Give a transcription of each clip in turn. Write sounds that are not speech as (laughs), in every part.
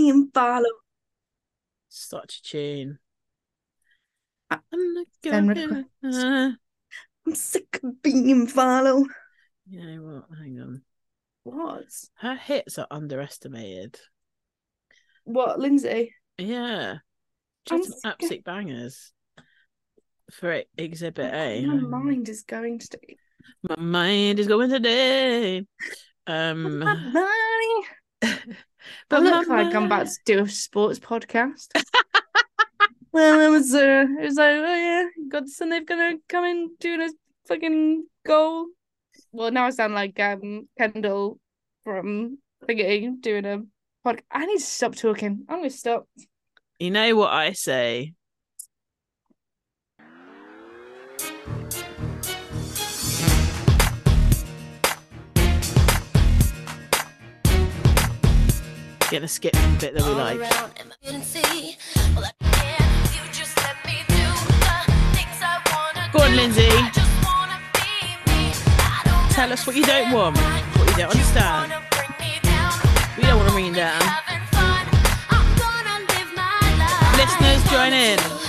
being followed. Such a tune. Ah, I'm not gonna- (laughs) I'm sick of being. You know what? Hang on. What? Her hits are underestimated. What, Lindsay? Yeah. I'm Just some absolute bangers. For Exhibit A. My mind is going to. (laughs) My mind is going today. Um, Mind. I but look my like I'm about to do a sports podcast. (laughs) well, it was uh, it was like, oh yeah, Godson, they're gonna come in doing a fucking goal. Well, now I sound like um Kendall from Thingy doing a podcast. I need to stop talking. I'm gonna stop. You know what I say? Gonna skip the bit that we like. Go on, Lindsay. Tell us what you don't want, what you don't understand. We don't want to bring you down. Listeners, join in.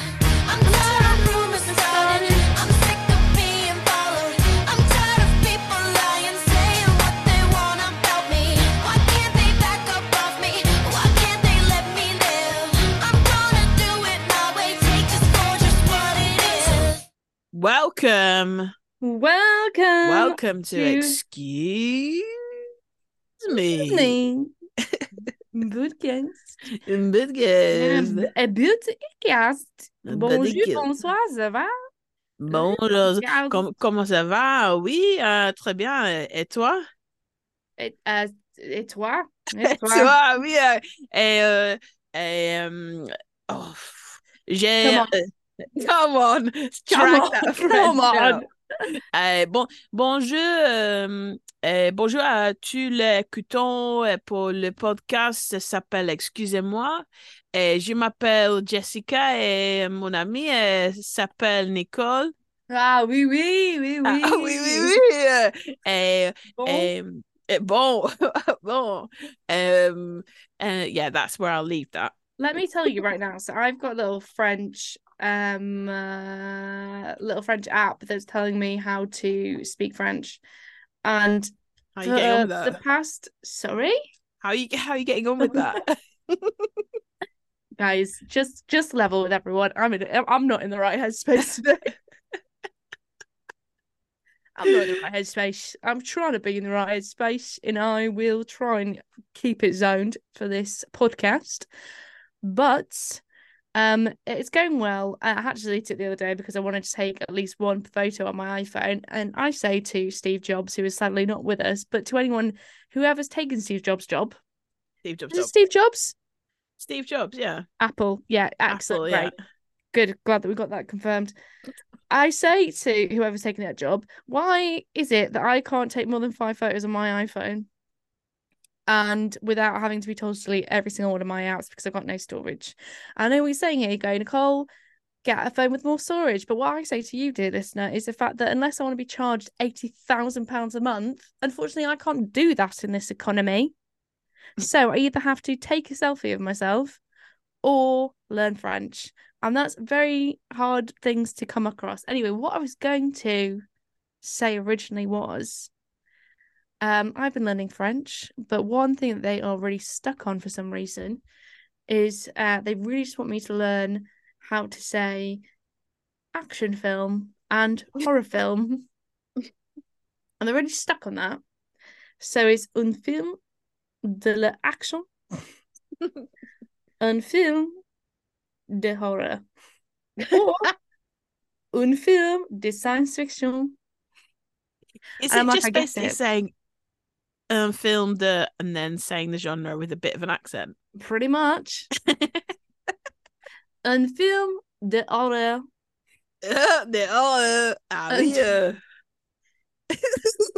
Welcome, Welcome. welcome to to- Excuse Me. Me. Bonjour, bonsoir, ça va? Bonjour, Regarde. com- comment ça va? Oui, euh, très bien. Et toi? Et, euh, et toi? (laughs) Et toi? Toi, oui. euh, et, euh, et, euh, oh, j'ai. (laughs) Come on. (laughs) Come on, Come on. Euh, bon, bonjour, euh, euh, bonjour à tous les écoutants euh, pour le podcast. Ça s'appelle Excusez-moi. Et je m'appelle Jessica et mon amie euh, s'appelle Nicole. Ah oui, oui, oui, oui. Ah, oui, oui, oui. euh, Et, Bon. bon, (laughs) bon. Um, yeah, that's where I'll leave that. Let me tell you right now. So I've got a little French, um, uh, little French app that's telling me how to speak French, and How you getting on with that? the past, sorry, How you how you getting on with that? (laughs) (laughs) guys, just just level with everyone. I'm in. I'm not in the right headspace today. (laughs) I'm not in the right headspace. I'm trying to be in the right headspace, and I will try and keep it zoned for this podcast. But um, it's going well. I had to delete it the other day because I wanted to take at least one photo on my iPhone. And I say to Steve Jobs, who is sadly not with us, but to anyone whoever's taken Steve Jobs' job, Steve Jobs. is it Steve Jobs? Steve Jobs, yeah. Apple, yeah, excellent, Apple, yeah. great, good. Glad that we got that confirmed. I say to whoever's taking that job, why is it that I can't take more than five photos on my iPhone, and without having to be told to delete every single one of my apps because I've got no storage? I know you're saying here. You go, Nicole, get a phone with more storage. But what I say to you, dear listener, is the fact that unless I want to be charged eighty thousand pounds a month, unfortunately, I can't do that in this economy. So I either have to take a selfie of myself or learn French. And that's very hard things to come across. Anyway, what I was going to say originally was um, I've been learning French, but one thing that they are really stuck on for some reason is uh, they really just want me to learn how to say action film and horror film. and they're really stuck on that. So it's un film de l'action, un film de horror, or un film de science fiction. Is it like, just I basically it. saying um film the and then saying the genre with a bit of an accent? Pretty much. (laughs) un film de horror, Uh, uh, And- yeah.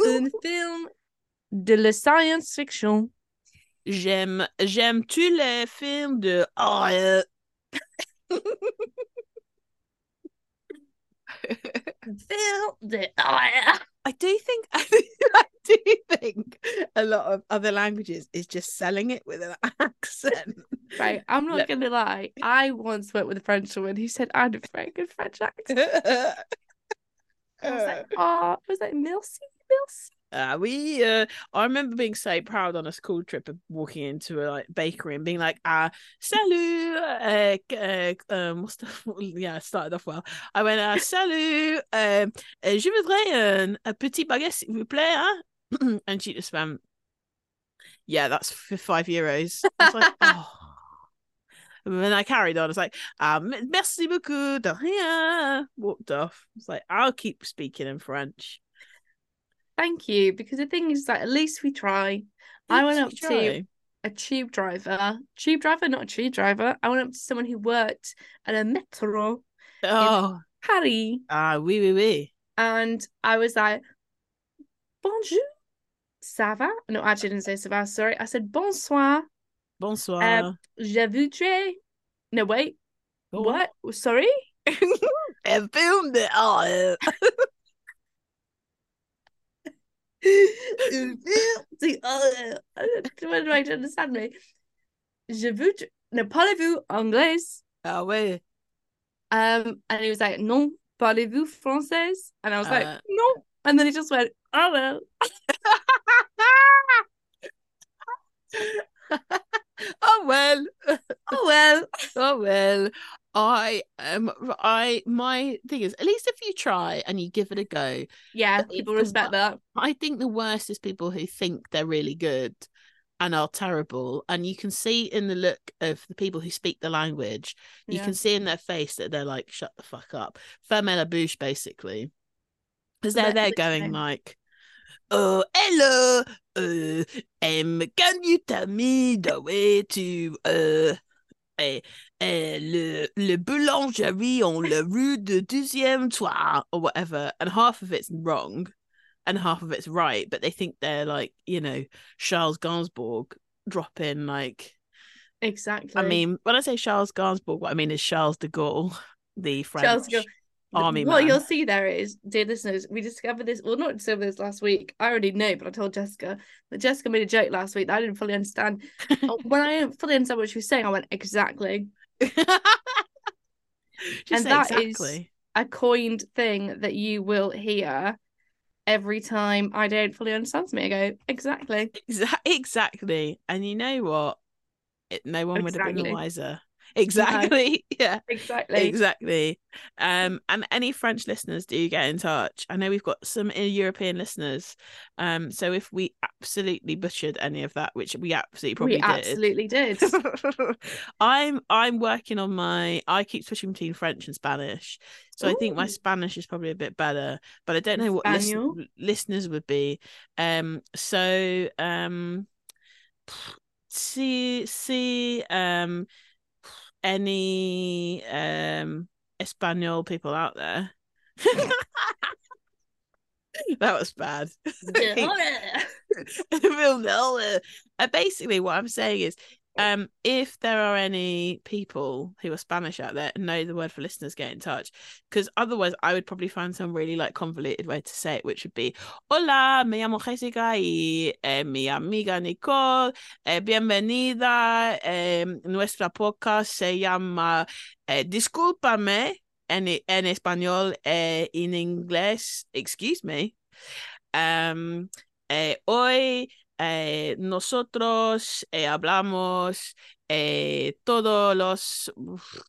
un (laughs) film de la science fiction. J'aime j'aime tous les films de horreur. (laughs) Film de horror. I do think (laughs) I do think a lot of other languages is just selling it with an (laughs) accent. Right, I'm not Look. gonna lie. I once worked with a French woman who said I had a very good French accent. (laughs) I was like, oh, was like, merci, merci. Uh, we uh, I remember being so proud on a school trip of walking into a like bakery and being like, ah, salut, uh, uh, um, what's the (laughs) yeah, I started off well. I went, uh, salut, um, uh, je voudrais un, un petit baguette s'il vous plaît, hein? (clears throat) and she just went, yeah, that's for five euros. I was like, (laughs) oh. And then I carried on. I was like, um, merci beaucoup, de rien. Walked off. I was like, I'll keep speaking in French. Thank you. Because the thing is that at least we try. I went up we to a tube driver, tube driver, not a tube driver. I went up to someone who worked at a metro Oh, Paris, ah, oui, oui, oui. and I was like, "Bonjour, ça va?" No, I didn't say ça va. Sorry, I said bonsoir. Bonsoir. Um, Je voudrais. No, wait. On. What? Sorry. (laughs) it. Oh, (laughs) When do I understand me? Je voudrais. Ne parlez-vous anglais? ah ouais. Um, and he was like, non, parlez-vous français? And I was like, Uh. no. And then he just went, oh well. oh well. (laughs) Oh well. Oh well. I um I my thing is at least if you try and you give it a go. Yeah, people it's the respect that. I think the worst is people who think they're really good and are terrible. And you can see in the look of the people who speak the language, you Yeah. can see in their face that they're like, shut the fuck up. Ferme la bouche, basically. Because they're there going like, Oh, hello. Uh, um, can you tell me the way to uh, eh, eh, le, le boulangerie on la rue de deuxième toit or whatever, and half of it's wrong, and half of it's right, but they think they're like you know Charles Gainsbourg dropping like. Exactly. I mean, when I say Charles Gainsbourg, what I mean is Charles de Gaulle, the French Charles de Gaulle. army what man. you'll see there is, dear listeners, we discovered this. Well, not discovered this last week. I already know, but I told Jessica. But Jessica made a joke last week that I didn't fully understand. (laughs) When I didn't fully understand what she was saying, I went exactly. And that is- exactly. A coined thing that you will hear every time I don't fully understand something. I go exactly. Exa- exactly. And you know what? It, no one would have been wiser. Exactly. (laughs) Yeah. Exactly. Exactly. Um, and any French listeners do get in touch. I know we've got some European listeners. Um, so if we absolutely butchered any of that, which we absolutely probably we did. absolutely did. (laughs) I'm I'm working on my I keep switching between French and Spanish. So I think my Spanish is probably a bit better, but I don't know what listen- listeners would be. Um so um see see um any um Espanol people out there. (laughs) that was bad. Uh, (laughs) basically what I'm saying is um if there are any people who are Spanish out there and know the word for listeners get in touch. Because otherwise I would probably find some really like convoluted way to say it which would be hola me llamo Jessica y eh, mi amiga Nicole eh, bienvenida eh, nuestra podcast se llama eh, discúlpame en, en español eh, en inglés excuse me um eh, hoy eh, nosotros eh, hablamos eh, todos los uf,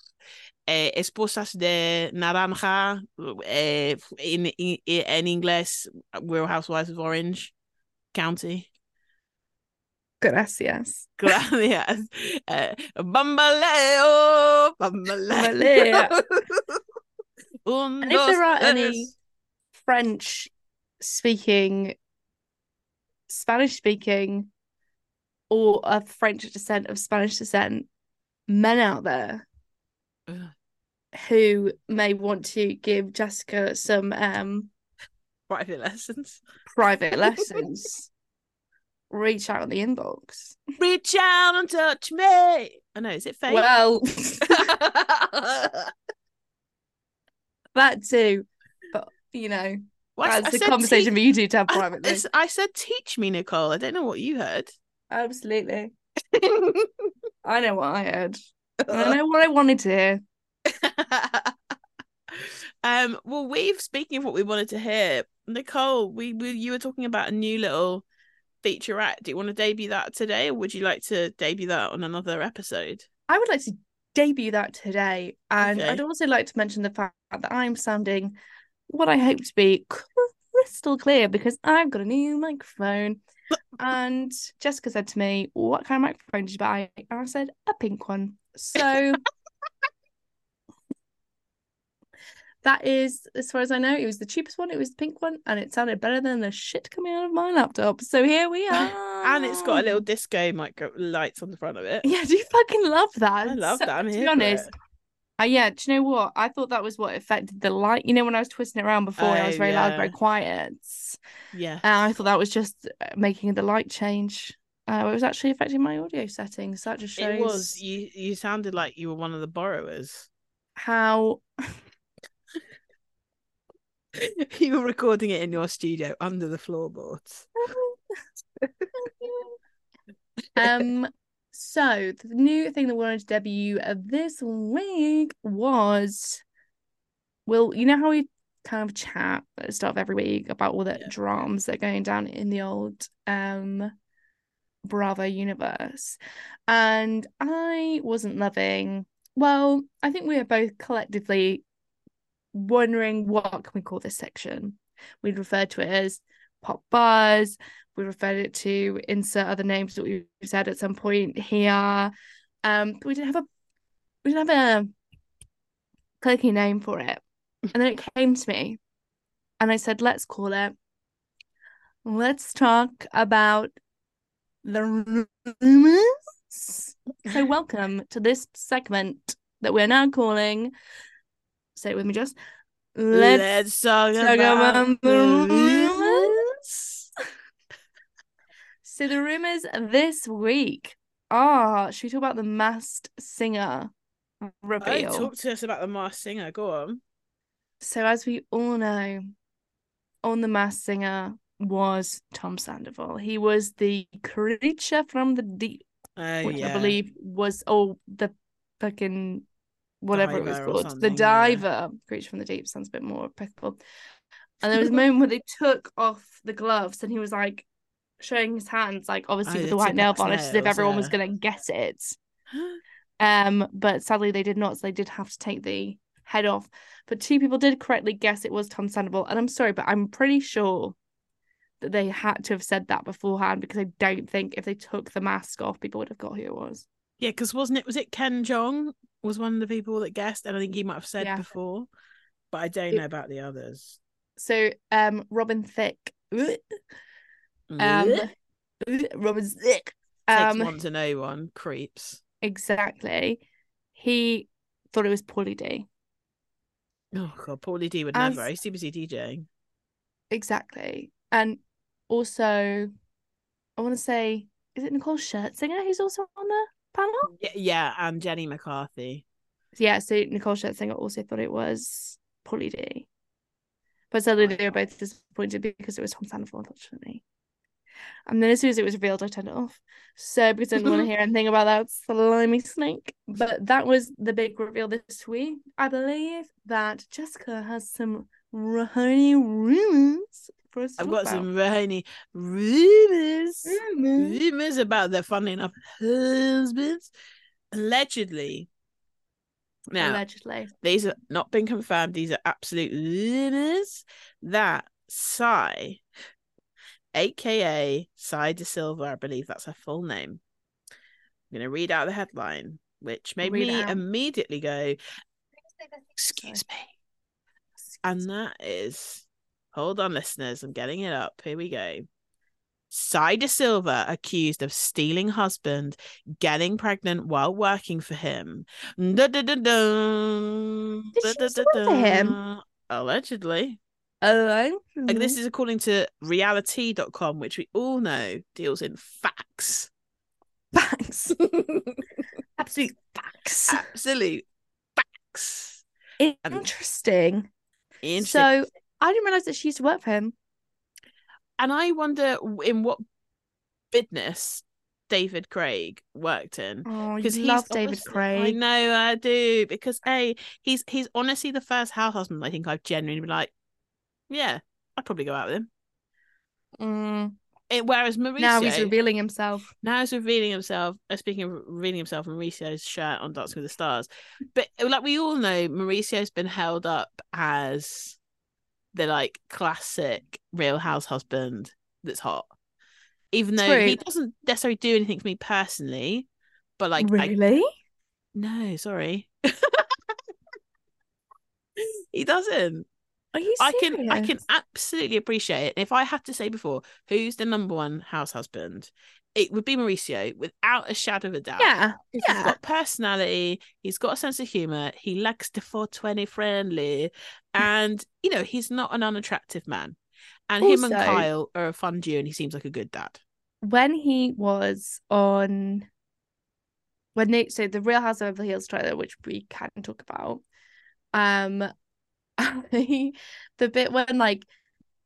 eh, esposas de naranja eh, en, en, en inglés Real Housewives of Orange County Gracias. (laughs) Gracias. Eh, bambaleo, bambaleo. (laughs) Un, And if dos, there are any French speaking, Spanish speaking, or of French descent, of Spanish descent, men out there Ugh. who may want to give Jessica some um private lessons. private (laughs) lessons, reach out on the inbox. Reach out and touch me. I know, is it fake? Well, (laughs) (laughs) that too, but you know, Well, I- I That's a conversation te- for you two to have (laughs) I, privately. it's- I said teach me, Nicole. I don't know what you heard. Absolutely. (laughs) I know what I heard. I (laughs) know what I wanted to hear. um, well, we've speaking of what we wanted to hear, Nicole. We, we you were talking about a new little featurette. Do you want to debut that today, or would you like to debut that on another episode? I would like to debut that today. And Okay. I'd also like to mention the fact that I'm sounding what I hope to be crystal clear because I've got a new microphone. and Jessica said to me, What kind of microphone did you buy? And I said, A pink one. So that is, as far as I know, it was the cheapest one. It was the pink one, and it sounded better than the shit coming out of my laptop. So here we are. (laughs) and it's got a little disco micro lights on the front of it. Yeah, do you fucking love that? I love So- that. I'm to be honest, it. Uh, yeah, do you know what? I thought that was what affected the light. You know, when I was twisting it around before, I was Oh, very loud, very quiet. Yeah. And I thought that was just uh, making the light change. Uh, it was actually affecting my audio settings. That just shows It was you. You sounded like you were one of the borrowers. how (laughs) you were recording it in your studio under the floorboards. (laughs) um so the new thing that we wanted to debut this week was well you know how we kind of chat at the start of every week about all the Yeah. dramas that are going down in the old um bravo universe and i wasn't loving well i think we are both collectively wondering what can we call this section we'd refer to it as pop buzz we referred it to insert other names that we said at some point here. Um, but we didn't have a we didn't have a clicky name for it. And then it came to me, and I said, "Let's call it. Let's talk about the rumors." So, welcome to this segment that we're now calling. Say it with me, just. Let's talk, talk about the rumors. So the rumors this week are should we talk about the masked singer Oh, reveal? talk to us about the masked Singer. Go on. So as we all know, on the masked singer was Tom Sandoval. He was the creature from the deep, Oh which yeah. I believe was oh the fucking whatever it was called. The something, yeah. diver creature from the deep sounds a bit more applicable. And there was a (laughs) moment where they took off the gloves and he was like showing his hands, like obviously Oh, with the white nail varnish, as if everyone was gonna get it. (gasps) Um, but sadly they did not, so they did have to take the head off. But two people did correctly guess it was Tom Sandoval, and I'm sorry, but I'm pretty sure that they had to have said that beforehand because I don't think if they took the mask off, people would have got who it was. Yeah, because wasn't it? Was it Ken Jeong? Was one of the people that guessed, and I think he might have said Yeah. before, but I don't It- know about the others. So, um, Robin Thicke, (laughs) um, Robin takes um, one to know one. Creeps. exactly. He thought it was Pauly D. Oh god, Pauly D would As- never. He's too busy DJing. Exactly. And also, I want to say, is it Nicole Scherzinger who's also on the panel? Yeah, yeah, and Jenny McCarthy. Yeah, so Nicole Scherzinger also thought it was Pauly D. But sadly, they were both disappointed because it was Tom Sandoval, unfortunately. And then as soon as it was revealed, I turned it off. So because I didn't want to hear (laughs) anything about that slimy snake. But that was the big reveal this week. I believe that Jessica has some Rahoni rumors for us to I've got about. some rainy rumors. Rumors. Rumors about their funny enough husbands. Allegedly. Now, Allegedly. these are not been confirmed. These are absolute rumors that Sai, aka Sai De Silva, I believe that's her full name. I'm going to read out the headline, which made Read me immediately go, Excuse me. And that is, hold on, listeners, I'm getting it up. Here we go. Sai De Silva accused of stealing husband, getting pregnant while working for him. Did she used to work for him? Allegedly. Oh, uh, Like, this is according to reality.com, which we all know deals in facts. facts. (laughs) Absolute facts. Absolute facts. Um, interesting. Interesting. So I didn't realize that she used to work for him. And I wonder in what business David Craig worked in. Oh, Because love David Craig. I know I do. Because A, he's he's honestly the first house husband I think I've genuinely been like, yeah, I'd probably go out with him. Mm, It, whereas Mauricio now he's revealing himself. now he's revealing himself. Uh, speaking of revealing himself, Mauricio's shirt on Dancing with the Stars. But like we all know, Mauricio's been held up as the like classic Real House husband that's hot. Even though he doesn't necessarily do anything for me personally, but like I, really? no, sorry. (laughs) he doesn't. Are you I can I can absolutely appreciate it. If I had to say before, who's the number one house husband, it would be Mauricio without a shadow of a doubt. Yeah. He's Yeah. got personality. He's got a sense of humor. He likes the 420 friendly, and you know he's not an unattractive man. And him and Kyle are a fun duo, and he seems like a good dad. When he was on when they so the Real House of Beverly Hills trailer, which we can talk about, um (laughs) the bit when like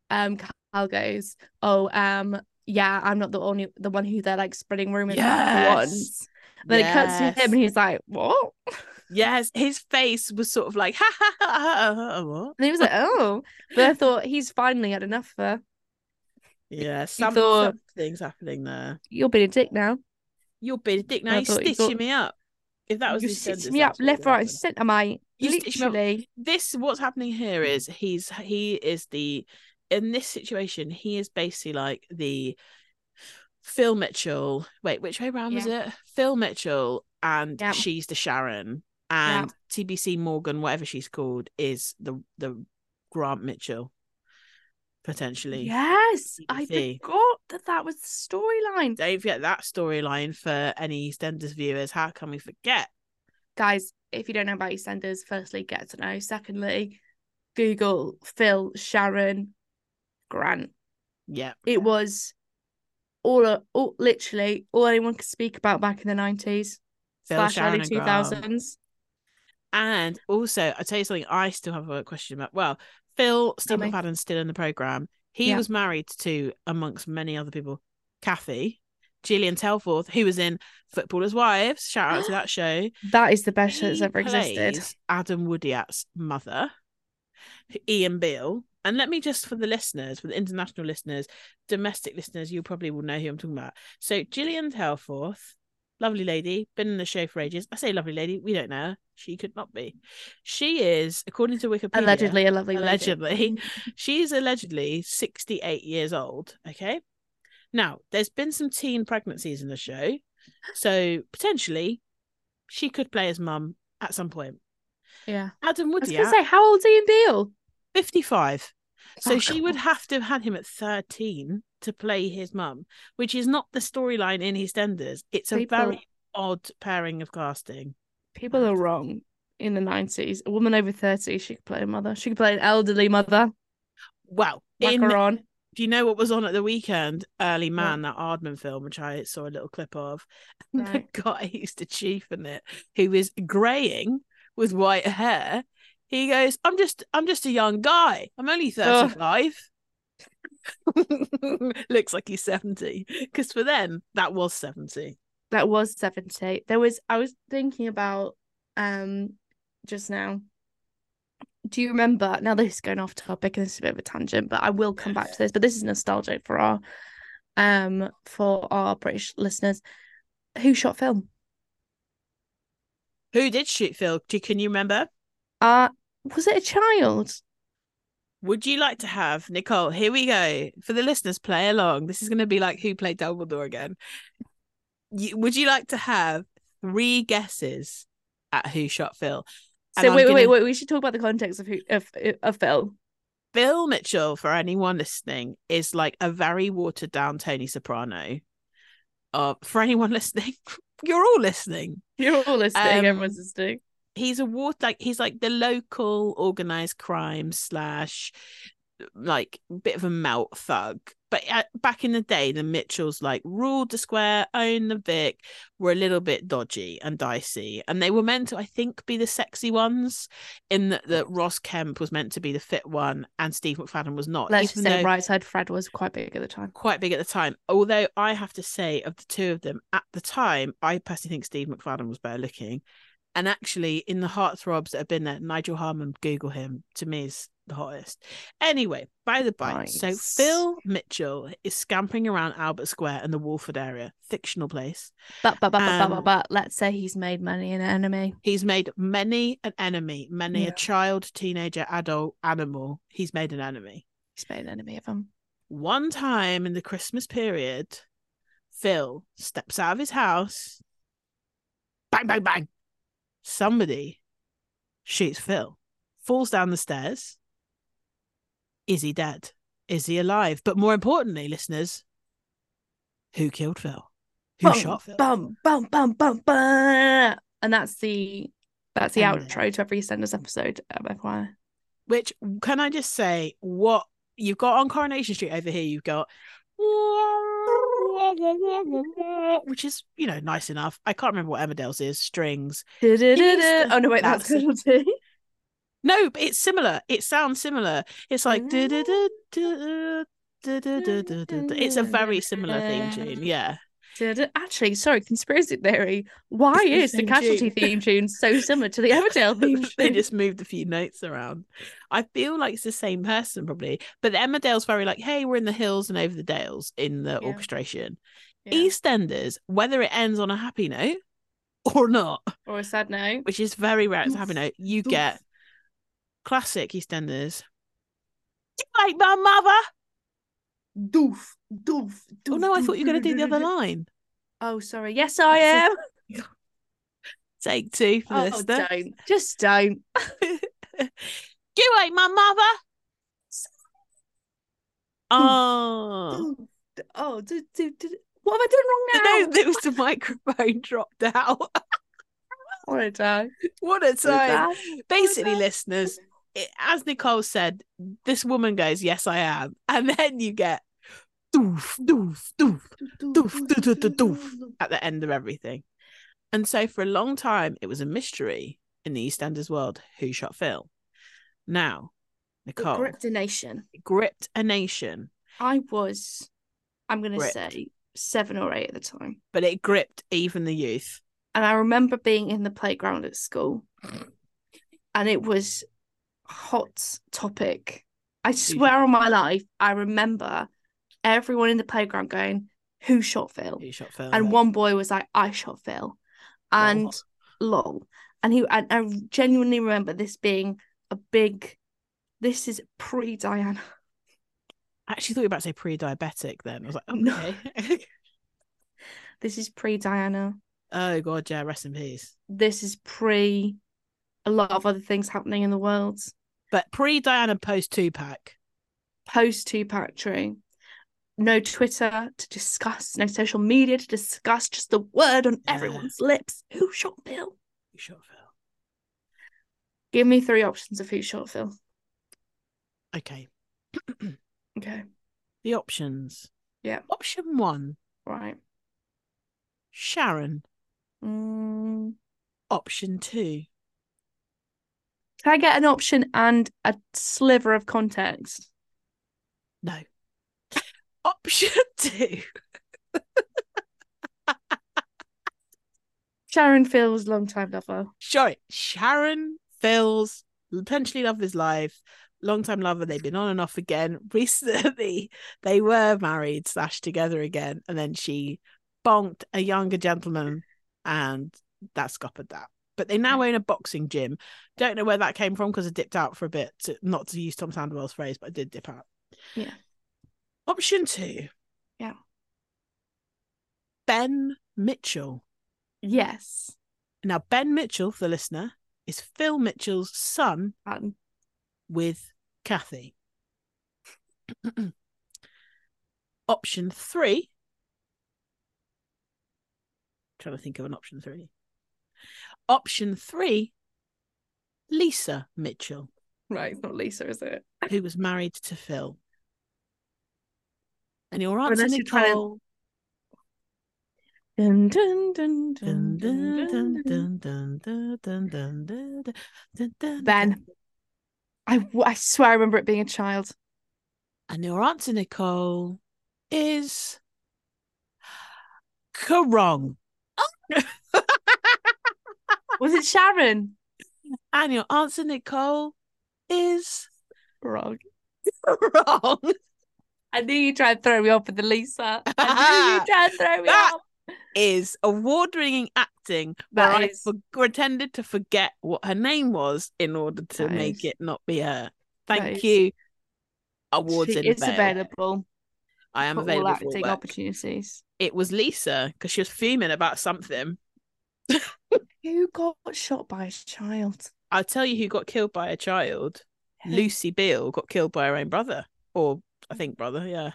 um Kyle goes, Oh, um, yeah, I'm not the only the one who they're like spreading rumors Yes. for once. Then it cuts to him and he's like, What? Yes, his face was sort of like, (laughs) ha ha ha, ha, ha what? And he was like, Oh. But I thought he's finally had enough of her. (laughs) Yeah, some, thought- something's happening there. You're being a dick now. You're being a dick now. You're stitching thought- me up. If that was you sentence, me up left, right, and centre, mate. Literally. this what's happening here is he's he is the in this situation he is basically like the Phil Mitchell wait which way round was it? Phil Mitchell and Yeah. she's the Sharon. And TBC Morgan whatever she's called is the the Grant Mitchell potentially. Yes, I forgot that that was the storyline. don't forget that storyline for any EastEnders viewers. How can we forget Guys, if you don't know about EastEnders, firstly, get to know. Secondly, Google Phil Sharon Grant. yeah It was all, all literally all anyone could speak about back in the nineties Phil, slash Sharon early and two And also, I tell you something, I still have a question about. Well, Phil Steve. McFadden's still in the program. He Yeah. was married to, amongst many other people, Kathy, Gillian Taylforth, who was in Footballers' Wives. Shout out to that (gasps) show. That is the best show that's ever existed. Adam Woodyatt's mother, Ian Beale. And let me just, for the listeners, for the international listeners, domestic listeners, you probably will know who I'm talking about. So, Gillian Taylforth, lovely lady, been in the show for ages. I say lovely lady, we don't know her. She could not be. She is, according to Wikipedia, Allegedly a lovely lady. allegedly, (laughs) she's allegedly 68 years old. Okay. Now, there's been some teen pregnancies in the show. So potentially she could play his mum at some point. Yeah. Adam I was gonna say, how old's Ian Beale? 55. So Oh, she would have to have had him at 13 to play his mum, which is not the storyline in EastEnders. It's a very odd pairing of casting. People are wrong. In the nineties, a woman over thirty, she could play a mother. She could play an elderly mother. Well, Whack in on. Do you know what was on at the weekend? Early Man, that Aardman film, which I saw a little clip of. (laughs) Right. The guy who used to chief in it, who is greying with white hair, he goes, "I'm just, I'm just a young guy. I'm only Ugh. 35." (laughs) Looks like he's 70. Because for them, that was 70. that was 70 there was i was thinking about um just now do you remember now this is going off topic and this is a bit of a tangent but i will come back to this but this is nostalgic for our um for our british listeners who shot film Who did shoot Phil? Do- Can you remember? uh was it a child Would you like to have Nicole? Here we go for the listeners. Play along. This is going to be like who played Dumbledore again. You, would you like to have three guesses at who shot Phil? So wait, wait gonna- wait wait we should talk about the context of who of, of phil Phil Mitchell, for anyone listening, is like a very watered down Tony Soprano. Uh, for anyone (laughs) listening, you're all listening. you're all listening Um, everyone's listening He's a water like he's like the local organized crime slash like bit of a melt thug but uh, back in the day, the Mitchells like ruled the square, owned the Vic, were a little bit dodgy and dicey, and they were meant to, I think, be the sexy ones. In that, that Ross Kemp was meant to be the fit one, and Steve McFadden was not. Let's just say right side Fred was quite big at the time. quite big at the time. Although I have to say, of the two of them at the time, I personally think Steve McFadden was better looking. And actually, in the heartthrobs that have been there, Nigel Harman, Google him, to me is the hottest. Anyway, by the by, so Phil Mitchell is scampering around Albert Square and the Walford area, fictional place. But but but but, but, Um, but but let's say he's made money an enemy. He's made many an enemy, many Yeah. a child, teenager, adult, animal. He's made an enemy. He's made an enemy of him. one time in the Christmas period, Phil steps out of his house. Bang, bang, bang. Somebody shoots Phil, falls down the stairs. Is he dead? Is he alive? But more importantly, listeners, who killed Phil? Who Bum, shot Phil? Bum bum bum bum bum. And that's the that's the outro to every Senders episode. Um, FYI. Which can I just say, what you've got on Coronation Street over here, you've got which is, you know, nice enough. I can't remember what Emmerdale's is, strings. Oh no, wait, that's That's- good too. No, but it's similar. It sounds similar. It's like oh. du-du-du-du-du-du. it's a very similar theme tune. Yeah. Actually, sorry, conspiracy theory. Why It's the is the same casualty tune. theme tune so (laughs) similar to the Emmerdale theme they just moved a few notes around. I feel like it's the same person probably, but the Emmerdale's very like, hey, we're in the hills and over the dales in the Yeah. orchestration. Yeah. EastEnders, whether it ends on a happy note or not, or a sad note. which is very rare, it's a happy note, you get classic EastEnders. You Like my mother. Doof, doof, Oh no, I thought you were going to do the other line. Oh, sorry. Yes, I am. (laughs) Take two for Oh, this. then. don't. Just don't. (laughs) you ain't my mother. Ah. Oh, Oh, do, do, do. what have I done wrong now? no, there was the microphone (laughs) dropped out. What a time. what a time. Basically, listeners, it, as Nicole said, this woman goes, Yes, I am. (laughs) And then you get doof, doof, doof Doof, doof, doof, doof, doof. at the end of everything. And so for a long time, it was a mystery in the EastEnders world who shot Phil. Now, Nicole gripped a nation. gripped a nation, I was, I'm going to say, seven or eight at the time. but it gripped even the youth. And I remember being in the playground at school and it was hot topic. I swear on my life, I remember everyone in the playground going, Who shot Phil? Who shot Phil? And one boy was like, I shot Phil. And lol. And he and I genuinely remember this being a big this is pre Diana. I actually thought you were about to say pre-diabetic. Then I was like, No. okay. (laughs) This is pre Diana. oh god, yeah. Rest in peace. This is pre a lot of other things happening in the world. But pre-Diana, post Tupac. Post Tupac tree. No Twitter to discuss, no social media to discuss, just the word on Yeah. everyone's lips. Who shot Phil? Who shot Phil? Give me three options of who shot Phil. Okay. (clears throat) Okay. The options. Yeah. Option one, Right. Sharon. Mm. Option two, Can I get an option and a sliver of context? no. (laughs) Option two, (laughs) Sharon Phil's longtime lover. sorry, Sharon Phil's potentially love of his life, long-time lover. They've been on and off again. (laughs) Recently, they were married slash together again, and then she bonked a younger gentleman, and that scuppered that. But they now mm. own a boxing gym. Don't know where that came from because I dipped out for a bit. To, not to use Tom Sandoval's phrase, but I did dip out. Yeah. Option two. Yeah. Ben Mitchell. Yes. Now, Ben Mitchell, for the listener, is Phil Mitchell's son And with Kathy. (clears throat) option three. trying to think of an option three. Option three, Lisa Mitchell, right, it's not Lisa, is it? who was married to Phil. And your answer, Unless to- Nicole. Dun, dun, dun, Dun, dun, dun, dun, dun, dun. dun, dun, dun, dun, dun, dun, dun, dun, Ben. dun. I, w- I swear I remember it being a child. And your answer, Nicole, is wrong. Was it Sharon? And your answer, Nicole, is Wrong. (laughs) wrong. I knew you tried to throw me off with the Lisa. I knew (laughs) you tried to throw me That off. Is award-winning acting where That I is- for- pretended to forget what her name was in order to That make is- it not be her. that Thank is- you. Awards She in is available. I am available for acting opportunities. It was Lisa because she was fuming about something. (laughs) Who got shot by a child? I'll tell you who got killed by a child. Lucy Beale got killed by her own brother, or I think brother, yeah.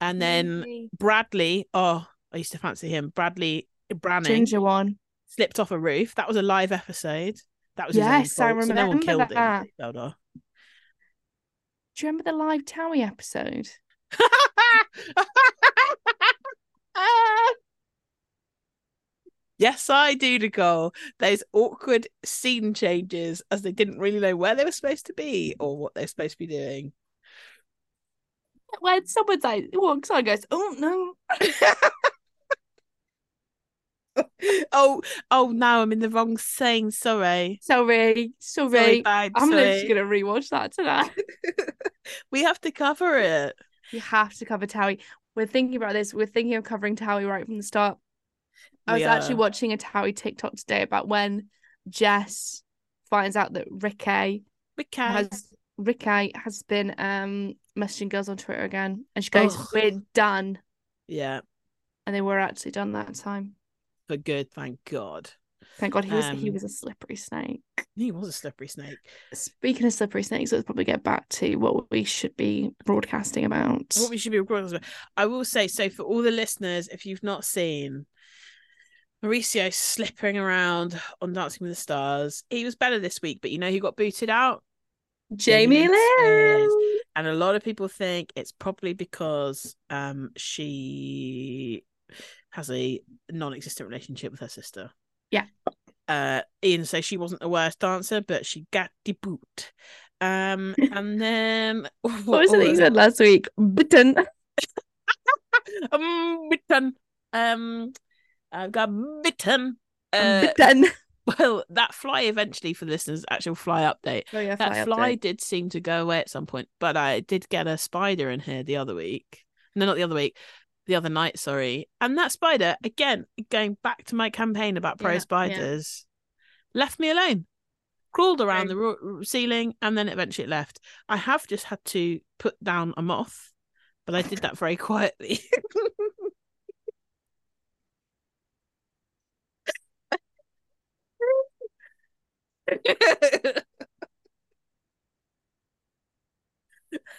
And then? Bradley, oh, I used to fancy him. Bradley Branning ginger one. slipped off a roof. That was a live episode. That was Yes, I fault, so no one remember killed that. him. Do you remember the live Towie episode? (laughs) yes, I do, Nicole. Those awkward scene changes as they didn't really know where they were supposed to be or what they're supposed to be doing. When someone's like walks on goes, Oh no. (laughs) oh, oh, now I'm in the wrong saying. Sorry. Sorry, Sorry, sorry. babe. I'm sorry. literally gonna rewatch that tonight. (laughs) (laughs) we have to cover it. you have to cover Towie. We're thinking about this. We're thinking of covering Towie right from the start. I was We actually watching a Towie TikTok today about when Jess finds out that Ricky Okay. has Ricky has been um messaging girls on Twitter again, and she goes, Ugh. "We're done," yeah, and they were actually done that time. for good. Thank God. Thank God he was he Um, was a slippery snake. He was a slippery snake. Speaking of slippery snakes, let's probably get back to what we should be broadcasting about. What we should be broadcasting about- I will say so for all the listeners, if you've not seen Mauricio slipping around on Dancing with the Stars, he was better this week, but you know who got booted out? Jamie Lynn. and a lot of people think it's probably because um she has a non-existent relationship with her sister Yeah. uh Ian says she wasn't the worst dancer but she got the boot um (laughs) and then What was it that you said last week? Bitten. (laughs) um bitten um i've got bitten uh Bitten. (laughs) (laughs) well that fly eventually for the listeners actual fly update Oh yeah, that fly fly update. did seem to go away at some point, but I did get a spider in here the other week. No, not the other week, the other night, sorry. And that spider, again, going back to my campaign about pro Yeah, yeah. spiders, left me alone. Crawled around the ro- ceiling and then eventually it left. I have just had to put down a moth, but I did that very (laughs) quietly.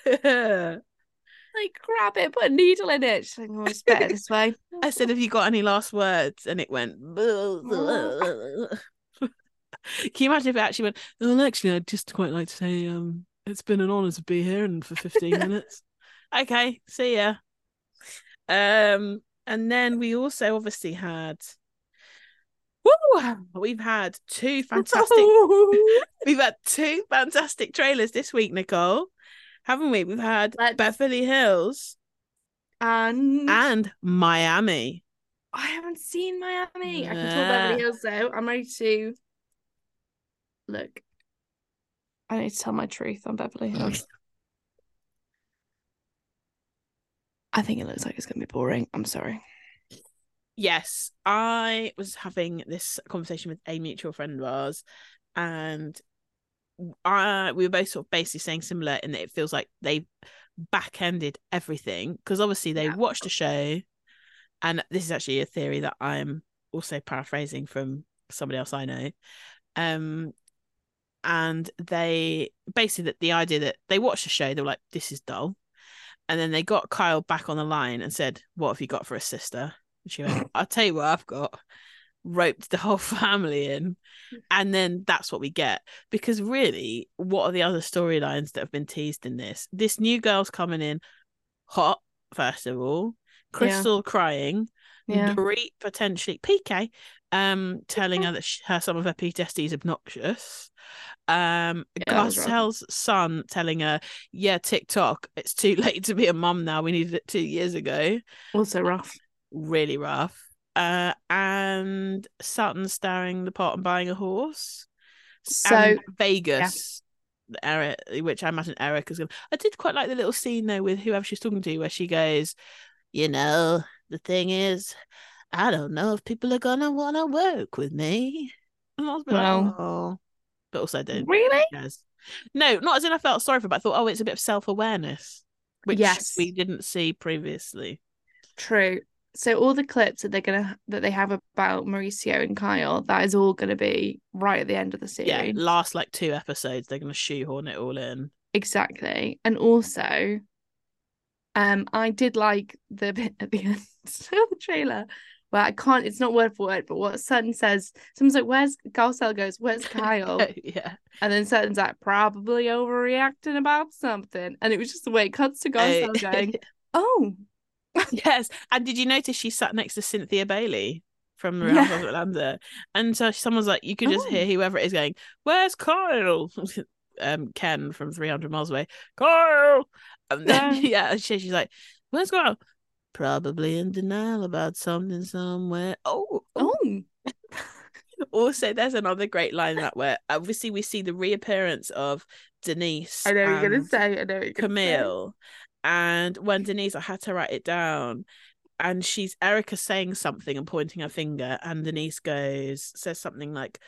(laughs) Like grab it, put a needle in it. She's like, oh, it's better this way. I said, "Have you got any last words?" And it went. (laughs) Can you imagine if it actually went? Well, actually, I'd just quite like to say, um, it's been an honour to be here and for fifteen (laughs) minutes. Okay, see ya. Um, and then we also obviously had. Woo! We've had two (laughs) fantastic. (laughs) we've had two fantastic trailers this week, Nicole, haven't we? We've had Let's- Beverly Hills and and Miami. I haven't seen Miami. I can talk Yeah. Beverly Hills though. I'm ready to look. I need to tell my truth on Beverly (laughs) Hills. I think it looks like it's gonna be boring. I'm sorry. Yes, I was having this conversation with a mutual friend of ours, and I we were both sort of basically saying similar in that it feels like they back-ended everything because obviously they Yeah. watched a show, and this is actually a theory that I'm also paraphrasing from somebody else I know, um, and they basically that the idea that they watched a show, they were like, "This is dull." And then they got Kyle back on the line and said, What have you got for a sister? And she went, I'll tell you what I've got. Roped the whole (laughs) family in. And then that's what we get. Because really, what are the other storylines that have been teased in this? This new girl's coming in hot, first of all, Crystal crying, Yeah. Dorit potentially PK um (laughs) telling her that she, her some of her PTSD is obnoxious. Um Yeah, that was rough. Garcelle's son telling her, yeah, TikTok, it's too (laughs) late to be a mum now. We needed it two years ago. Also rough. Really rough. Uh and Sutton starring the pot and buying a horse. So and Vegas. Eric, which I imagine Eric is gonna. I did quite like the little scene though with whoever she's talking to, where she goes, "You know, the thing is, I don't know if people are gonna want to work with me." And I was like, Well. oh, but also I don't. really? Yes. No, not as in I felt sorry for, but I thought, oh, it's a bit of self awareness, which Yes. we didn't see previously. True. So all the clips that they're gonna that they have about Mauricio and Kyle, that is all gonna be right at the end of the series. Yeah, last like two episodes, they're gonna shoehorn it all in. Exactly. And also, um, I did like the (laughs) bit at the end of the trailer where I can't, it's not word for word, but what Sutton says, someone's like, Where's Garcelle goes, Where's (laughs) Kyle? yeah. and then Sutton's like, probably overreacting about something. And it was just the way it cuts to Garcelle going, (laughs) Oh, (laughs) Yes, and did you notice she sat next to Cynthia Bailey from the Real Yeah. Atlanta? And so someone's like, you could just Oh. hear whoever it is going, "Where's Kyle?" (laughs) um, Ken from three hundred miles away, Kyle. And then yeah, (laughs) she, she's like, "Where's Kyle?" Probably in denial about something somewhere. Oh, oh. oh, also, there's another great line that where obviously we see the reappearance of Denise. I know you're gonna say. I know you're. Camille. And when Denise, I had to write it down, and she's Erika saying something and pointing her finger, and Denise goes, says something like,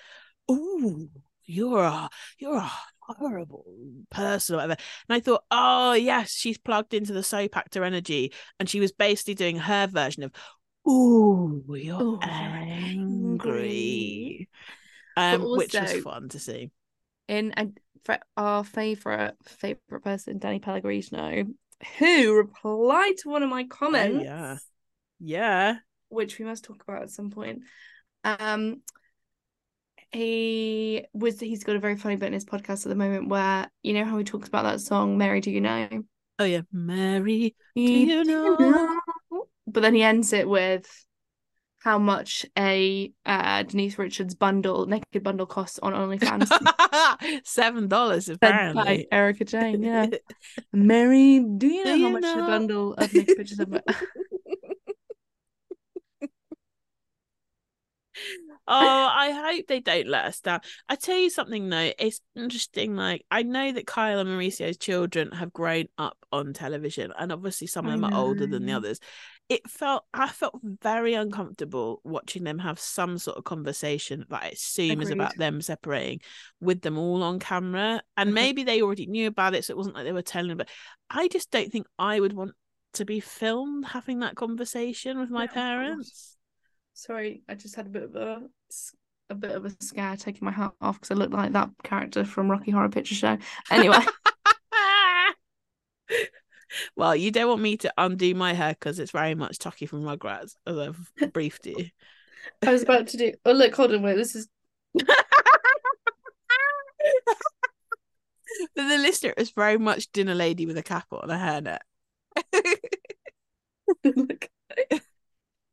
"Ooh, you're a you're a horrible person," or whatever. And I thought, oh yes, she's plugged into the soap actor energy, and she was basically doing her version of, "Ooh, you're Ooh, angry," angry. um, But which was fun to see. in and for our favorite favorite person, Danny Pellegrino, who replied to one of my comments, Oh, yeah. Yeah. which we must talk about at some point. Um, he was he's got a very funny bit in his podcast at the moment where you know how he talks about that song "Mary, Do You Know?" Oh yeah, Mary. You you know? But then he ends it with how much a uh, Denise Richards bundle, naked bundle costs on OnlyFans. (laughs) Seven dollars Said by apparently. Erika Jayne, yeah. (laughs) Mary, do you Do know how you much a bundle of naked pictures of (laughs) oh, I hope they don't let us down. I tell you something though, it's interesting. Like I know that Kyle and Mauricio's children have grown up on television, and obviously some of them are older than the others. It felt I felt very uncomfortable watching them have some sort of conversation that I assume is about them separating with them all on camera. And Mhm. maybe they already knew about it, so it wasn't like they were telling. But I just don't think I would want to be filmed having that conversation with my course. parents. Sorry, I just had a bit of a a bit of a scare taking my hat off because I look like that character from Rocky Horror Picture Show. Anyway, (laughs) well, you don't want me to undo my hair because it's very much Chuckie from Rugrats, as I've (laughs) briefed you. I was about to do. Oh look, hold on, wait. This is (laughs) the listener, it's very much dinner lady with a cap on a hairnet. (laughs)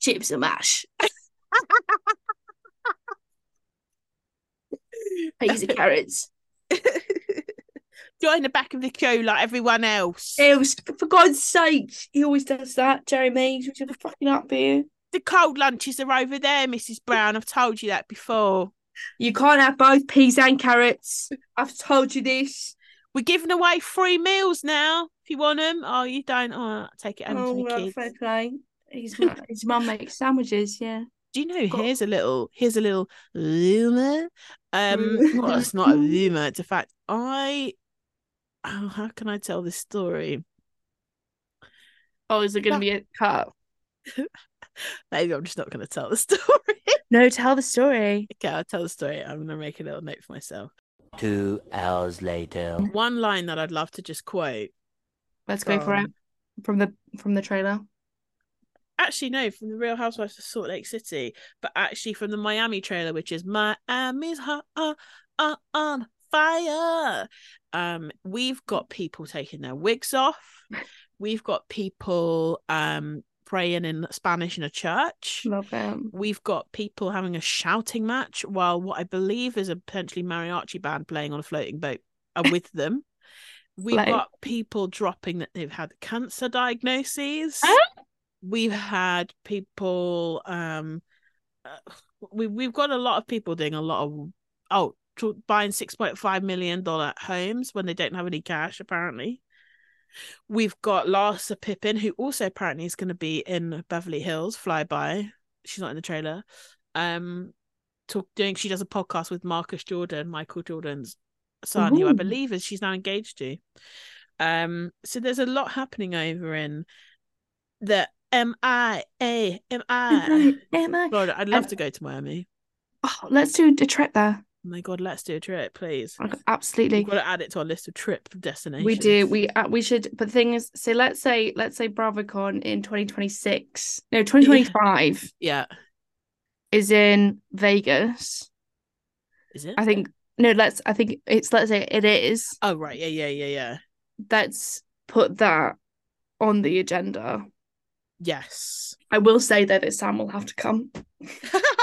chips and mash. Peas and carrots. Join the back of the queue like everyone else. Ew, for God's sake, he always does that. Jeremy, he's just fucking up here. The cold lunches are over there, Mrs. Brown. I've told you that before. You can't have both peas and carrots. I've told you this. We're giving away free meals now. If you want them, oh, you don't. Oh, take it home Oh, to the well, kids. fair play. His mum, (laughs) his mum makes sandwiches. Yeah. Do you know? Got- Here's a little. Here's a little rumor. Um, (laughs) well, it's not a rumor. It's a fact. I. Oh, how can I tell this story? Oh, is it going to be a cut? (laughs) Maybe I'm just not going to tell the (laughs) story. No, tell the story. okay, I'll tell the story. I'm going to make a little note for myself. Two hours later. One line that I'd love to just quote. Let's go for it from- from the from the trailer. Actually, no, from the Real Housewives of Salt Lake City, but actually from the Miami trailer, which is Miami's hot uh, uh, on fire. Um, we've got people taking their wigs off. (laughs) We've got people um praying in Spanish in a church. Love him. We've got people having a shouting match while what I believe is a potentially mariachi band playing on a floating boat are with (laughs) them. We've Like- got people dropping that they've had cancer diagnoses. Huh? We've had people um uh, we we've got a lot of people doing a lot of oh buying 6.5 million dollar homes when they don't have any cash apparently. We've got Larsa Pippen, who also apparently is going to be in Beverly Hills Flyby. She's not in the trailer. Um, talk doing. She does a podcast with Marcus Jordan, Michael Jordan's son, who I believe is she's now engaged to. Um, so there's a lot happening over in the M I A M I. Emma. Florida. I'd love Um, to go to Miami. Oh, let's do a trip there. Oh my god, let's do a trip, please. Absolutely. We've got to add it to our list of trip destinations. We do. We uh, we should. But the thing is, so let's say let's say BravoCon in 2026. No, 2025 Yeah. is in Vegas. Is it? I think no. Let's. I think it's. Let's say it is. Oh right. Yeah. Yeah. Yeah. Yeah. Let's put that on the agenda. Yes. I will say though that Sam will have to come. (laughs)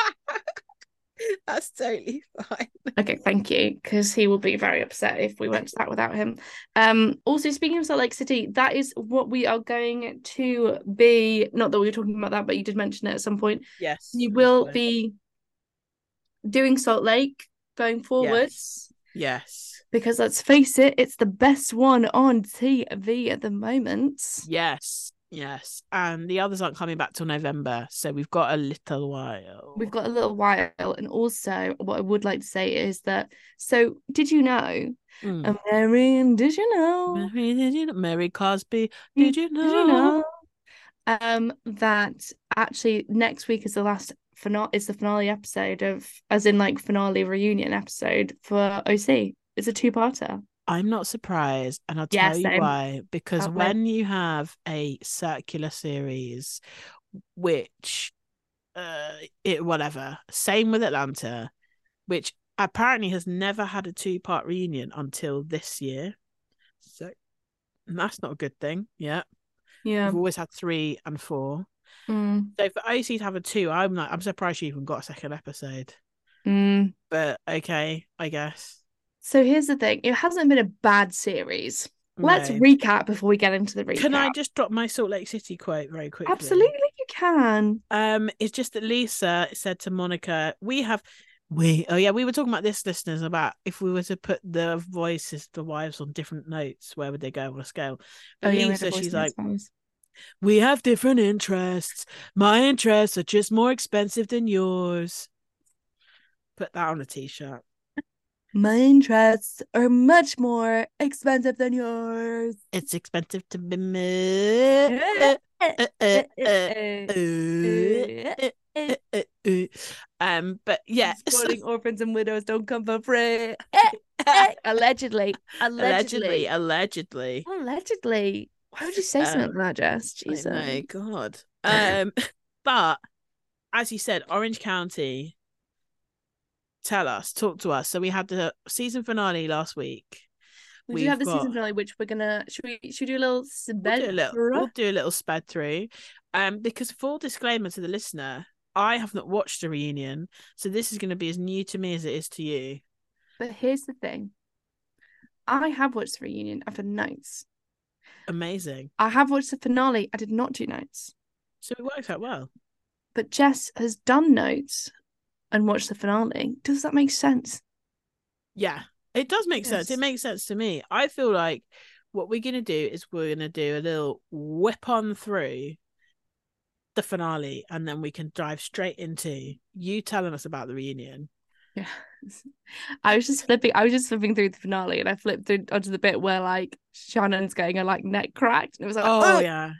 (laughs) That's totally fine. Okay, thank you, because he will be very upset if we went to that without him. Um, also speaking of Salt Lake City, that is what we are going to be. Not that we were talking about that, but you did mention it at some point. Yes. You will be doing Salt Lake going forwards Yes. because let's face it, it's the best one on TV at the moment. Yes. Yes. And the others aren't coming back till November, so we've got a little while. We've got a little while, and also what I would like to say is that. So, did you know, Mm. Marion? Did you know? Mary, did you know? Mary Cosby, did you know? Did you know? Um, that actually next week is the last finale. Is the finale episode of, as in like finale reunion episode for OC. It's a two-parter. I'm not surprised, and I'll Yeah, tell you why. Because when you have a circular series, which, uh, it whatever, same with Atlanta, which apparently has never had a two-part reunion until this year. So that's not a good thing. Yeah, Yeah. we've always had three and four. Mm, So for OC to have a two, I'm like, I'm surprised you even got a second episode. mm. But okay, I guess. So here's the thing: it hasn't been a bad series. Let's recap before we get into the recap. Can I just drop my Salt Lake City quote very quickly? Absolutely, you can. Um, it's just that Lisa said to Monica, "We have, we, oh yeah, we were talking about this, listeners, about if we were to put the voices, the wives, on different notes, where would they go on a scale?" But Oh, yeah, we had a Lisa, she's like. "We have different interests. My interests are just more expensive than yours." Put that on a t-shirt. My interests are much more expensive than yours. It's expensive to be me. Um, but yeah, Spoiling orphans and widows don't come for free. Eh, eh, (laughs) Allegedly. allegedly, Allegedly. allegedly. Allegedly. Why would you say something Um, like that, Jess? Jesus. my God. Um, (laughs) but as you said, Orange County. Tell us, talk to us. So we had the season finale last week. We do have the We've season finale, which we're gonna should we should we do a little We'll sped do a little, through? we'll do a little sped through. Um, because full disclaimer to the listener, I have not watched the reunion, so this is going to be as new to me as it is to you. But here's the thing. I have watched the reunion. I've done notes. Amazing. I have watched the finale. I did not do notes. So it works out well. But Jess has done notes and watch the finale. Does that make sense? Yeah, it does make sense. It makes sense to me. I feel like what we're gonna do is we're gonna do a little whip on through the finale, and then we can dive straight into you telling us about the reunion. Yeah. I was just flipping I was just flipping through the finale and I flipped through onto the bit where like Shannon's getting her like neck cracked and it was like Oh "Ugh!" yeah,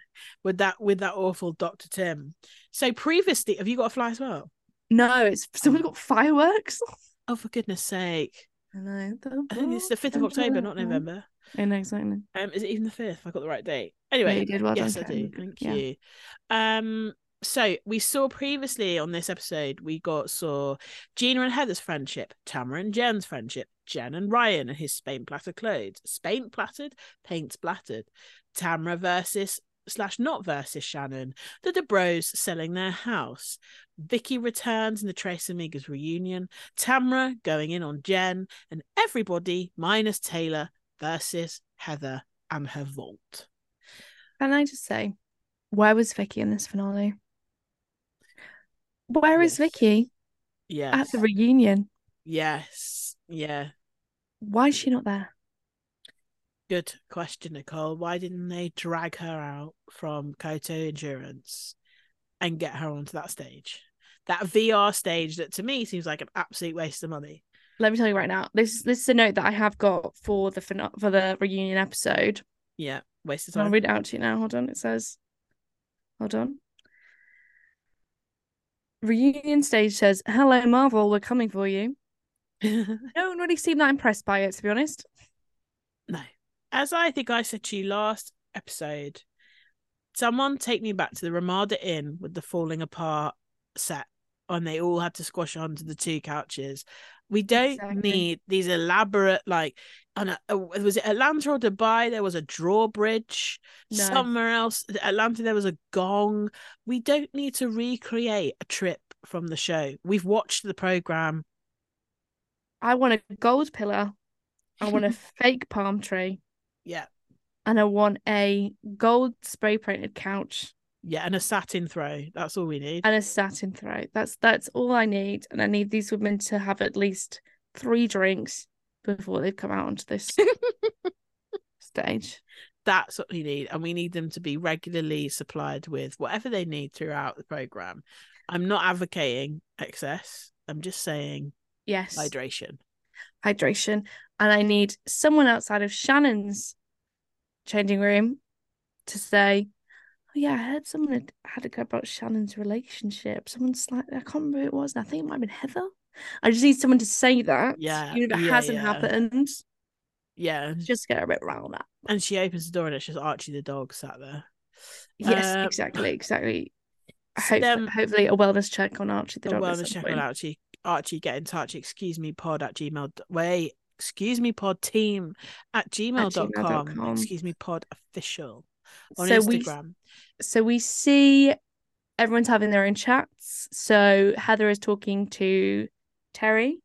with that with that awful Doctor Tim. So previously, have you got a fly as well? No it's so we've got fireworks Oh, for goodness sake! I know I think it's the fifth of October, not November. I know exactly Um, is it even the fifth? I got the right date. yeah, Anyway, you did well yes, done I do. Thank Yeah. you. Um, so we saw previously on this episode, we got saw Gina and Heather's friendship, Tamara and Jen's friendship, Jen and Ryan and his Spain platter clothes, Spain plattered, paint splattered, Tamara versus slash not versus Shannon, the Dubrows selling their house, Vicky returns in the Tres Amigas reunion, Tamra going in on Jen, and everybody minus Taylor versus Heather and her vault. Can I just say, where was Vicky in this finale? Where is Yes. Vicky Yes. at the reunion? yes. Yeah. Why is she not there? Good question, Nicole. Why didn't they drag her out from Coto Insurance and get her onto that stage? That VR stage that to me seems like an absolute waste of money. Let me tell you right now. This this is a note that I have got for the for the reunion episode. Yeah, waste of time. I'll read it out to you now. Hold on. It says, hold on. Reunion stage says, "Hello, Marvel. We're coming for you." (laughs) No one really seemed that impressed by it, to be honest. no. As I think I said to you last episode, someone take me back to the Ramada Inn with the falling apart set and they all had to squash onto the two couches. We don't Exactly. need these elaborate like on a, uh, was it Atlanta or Dubai? There was a drawbridge. No. Somewhere else, Atlanta, there was a gong. We don't need to recreate a trip from the show. We've watched the program. I want a gold pillar. I want a (laughs) fake palm tree, Yeah, and I want a gold spray painted couch yeah, and a satin throw. That's all we need. and a satin throw. That's that's all I need, and I need these women to have at least three drinks before they've come out onto this (laughs) stage. That's what we need, and we need them to be regularly supplied with whatever they need throughout the program. I'm not advocating excess. I'm just saying Yes, hydration. hydration, and I need someone outside of Shannon's changing room to say, "Oh yeah, I heard someone had, had a go about Shannon's relationship. Someone's like, I can't remember who it was. And I think it might have been Heather. I just need someone to say that, Yeah, even if it yeah, hasn't yeah. happened. Yeah, Just get a bit riled up. and she opens the door, and it's just Archie the dog sat there. Yes, Um, exactly, exactly. Hope, hopefully, a wellness check on Archie the a dog. wellness check point. on Archie. Archie, get in touch. Excuse me, pod at gmail. Wait, excuse me, pod team at gmail.com. gmail.com. Excuse me, pod official on So we Instagram. so we see everyone's having their own chats. So Heather is talking to Terry.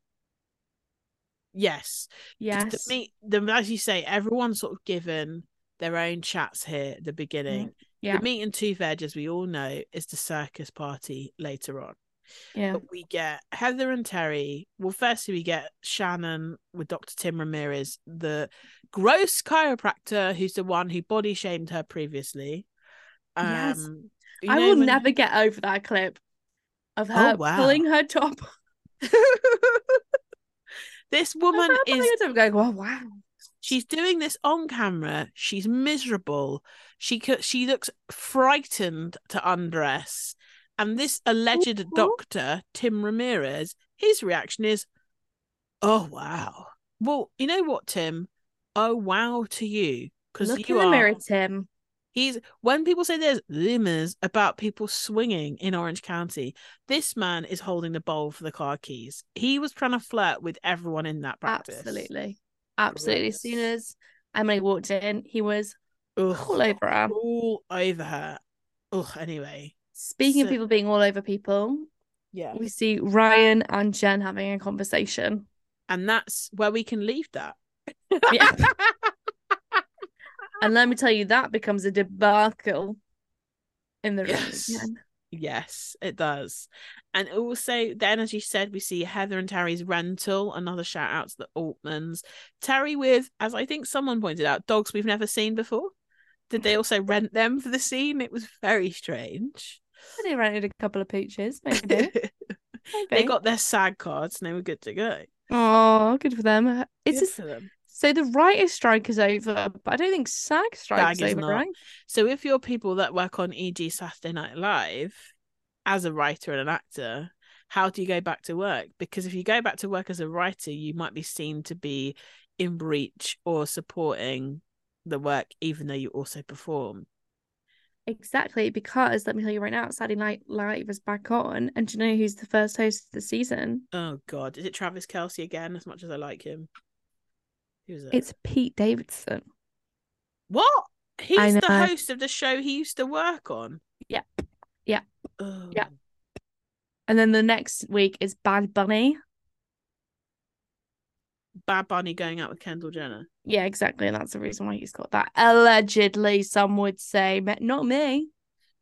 Yes. Yes. Me, the, as you say, everyone's sort of given their own chats here at the beginning. Mm, yeah. The meat and two veg, as we all know, is the circus party later on. Yeah. But we get Heather and Terry. Well, firstly, we get Shannon with Dr. Tim Ramirez, the gross chiropractor who's the one who body shamed her previously. Um, Yes. I will when- never get over that clip of her Oh, wow. pulling her top. (laughs) this woman is pulling her top, going, oh wow. she's doing this on camera she's miserable she she looks frightened to undress and this alleged Ooh. doctor tim ramirez his reaction is oh wow well you know what tim oh wow to you because Look you in the are mirror, Tim. he's when people say there's rumors about people swinging in orange county this man is holding the bowl for the car keys he was trying to flirt with everyone in that practice Absolutely. Absolutely. As soon as Emily walked in, he was Ugh. all over her. all over her. Ugh, anyway. Speaking of people being all over people, Yeah. we see Ryan and Jen having a conversation. And that's where we can leave that. Yeah. (laughs) And let me tell you, that becomes a debacle in the Yes. reunion. yes, it does. And also, then, as you said, we see Heather and Terry's rental. Another shout out to the Altmans. Terry with, as I think someone pointed out, dogs we've never seen before. Did they (laughs) also rent them for the scene? It was very strange. They rented a couple of pooches, maybe. (laughs) they got their SAG cards and they were good to go. Oh, good for them. It's Good just, for them. so the writers' strike is over, but I don't think SAG strike is is over, not. right? So if you're people that work on EG Saturday Night Live as a writer and an actor, how do you go back to work? Because if you go back to work as a writer, you might be seen to be in breach or supporting the work, even though you also perform. Exactly, because let me tell you right now, Saturday Night Live is back on, and do you know who's the first host of the season? Oh God, is it Travis Kelce again? As much as I like him, who's it? It's Pete Davidson. what? He's the host of the show he used to work on. Yeah. Yeah. Oh. Yeah. And then the next week is Bad Bunny. Bad Bunny going out with Kendall Jenner. Yeah, exactly, and that's the reason why he's got that. Allegedly, some would say, but not me.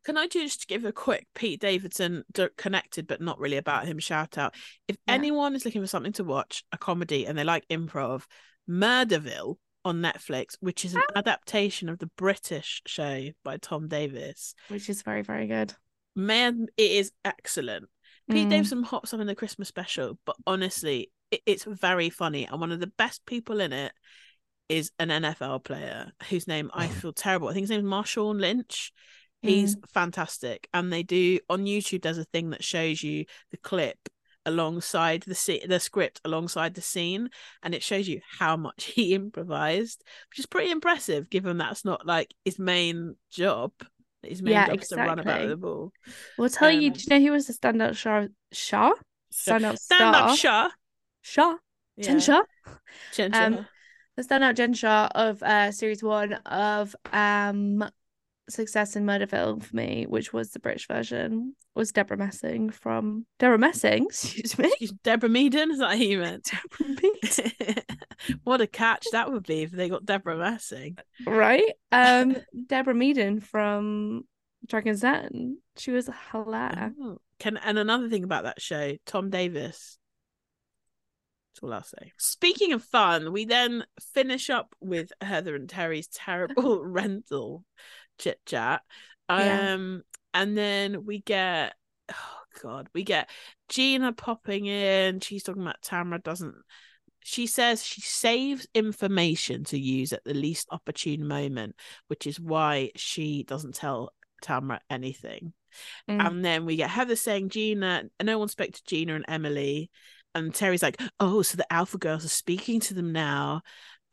Can I just give a quick Pete Davidson connected, but not really about him shout out? If Yeah. anyone is looking for something to watch, a comedy, and they like improv, Murderville on Netflix, which is an adaptation of the British show by Tom Davis. Which is very, very good. Man, it is excellent. Pete Mm. Davidson hops up in the Christmas special, but honestly, it's very funny. And one of the best people in it is an NFL player whose name I (laughs) feel terrible. I think his name is Marshawn Lynch. He's fantastic. And they do on YouTube, there's a thing that shows you the clip alongside the se- the script alongside the scene and it shows you how much (laughs) he improvised which is pretty impressive given that's not like his main job his main Yeah, job is to run about the ball We'll tell you, Um, do you know who was the standout Shah? Shah? Standout stand star? up Shah Shah? Jen Shah? Jen Um, Shah. The standout Jen Shah of uh, series one of um Success in Murderville for me, which was the British version, was Deborah Messing from Deborah Messing, (laughs) excuse me. Deborah Meaden, is that who you meant? (laughs) Deborah Messing. (laughs) what a catch that would be if they got Deborah Messing. right? Um, Deborah Meaden from Dragon's Den. She was hilarious. Oh. Can and another thing about that show, Tom Davis. All I'll say. Speaking of fun, we then finish up with Heather and Terry's terrible (laughs) (laughs) rental chit chat. Yeah. Um, and then we get oh god, we get Gina popping in. She's talking about Tamara doesn't. She says she saves information to use at the least opportune moment, which is why she doesn't tell Tamara anything. Mm. And then we get Heather saying Gina, no one spoke to Gina and Emily. And Terry's like, oh, so the Alpha girls are speaking to them now.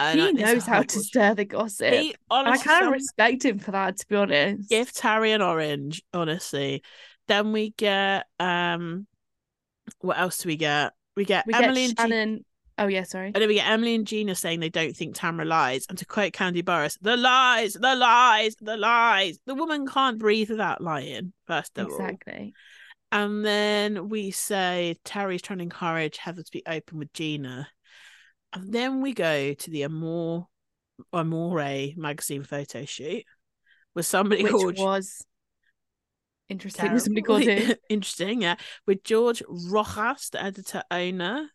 And he knows how to stir the gossip. He, and I kind of respect him for that, to be honest. give Terry an orange, honestly. Then we get um what else do we get? We get we Emily get and. Shannon. Oh yeah, sorry. And then we get Emily and Gina saying they don't think Tamara lies. And to quote Kandi Burruss, the lies, the lies, the lies. The woman can't breathe without lying, first of all. Exactly. And then we say Terry's trying to encourage Heather to be open with Gina. And then we go to the Amore Amore magazine photo shoot with somebody Which called was interesting. Was somebody called who? (laughs) Interesting, yeah. With George Rojas, the editor owner.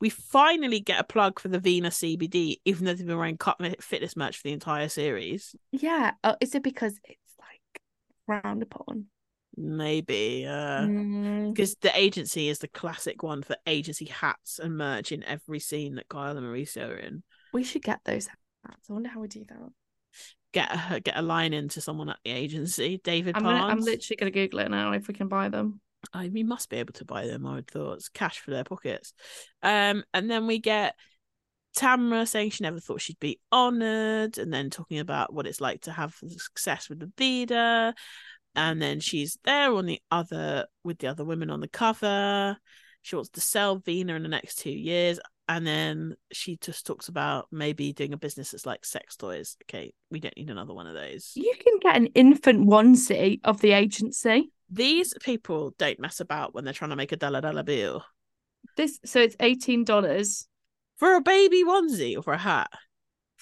We finally get a plug for the Vena CBD, even though they've been wearing Fitness merch for the entire series. Yeah. Oh, is it because it's like frowned upon? Maybe. Uh Mm, because the agency is the classic one for agency hats and merch in every scene that Kyle and Mauricio are in. we should get those hats. I wonder how we do that. Get a get a line into someone at the agency. David I'm gonna, I'm literally gonna Google it now if we can buy them. I we must be able to buy them. I would thought it's cash for their pockets. Um, and then we get Tamara saying she never thought she'd be honoured, and then talking about what it's like to have success with the Vida. And then she's there on the other with the other women on the cover. She wants to sell Vena in the next two years. And then she just talks about maybe doing a business that's like sex toys. Okay, we don't need another one of those. You can get an infant onesie of the agency. These people don't mess about when they're trying to make a dollar dollar bill. This so it's eighteen dollars For a baby onesie or for a hat?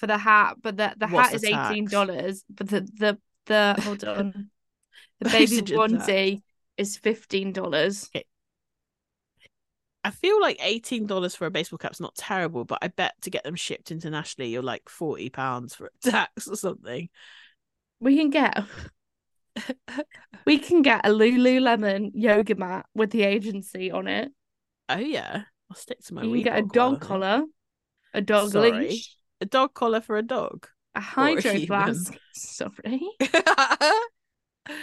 for the hat, but the the What's hat is eighteen dollars. But the the the hold on, the (laughs) baby onesie is fifteen dollars. I feel like eighteen dollars for a baseball cap's not terrible, but I bet to get them shipped internationally, you're like forty pounds for a (laughs) tax or something. We can get (laughs) we can get a Lululemon yoga mat with the agency on it. Oh yeah, I'll stick to my. you can get a dog collar. collar, a dog Sorry. leash, a dog collar for a dog. a hydro human. flask. Sorry.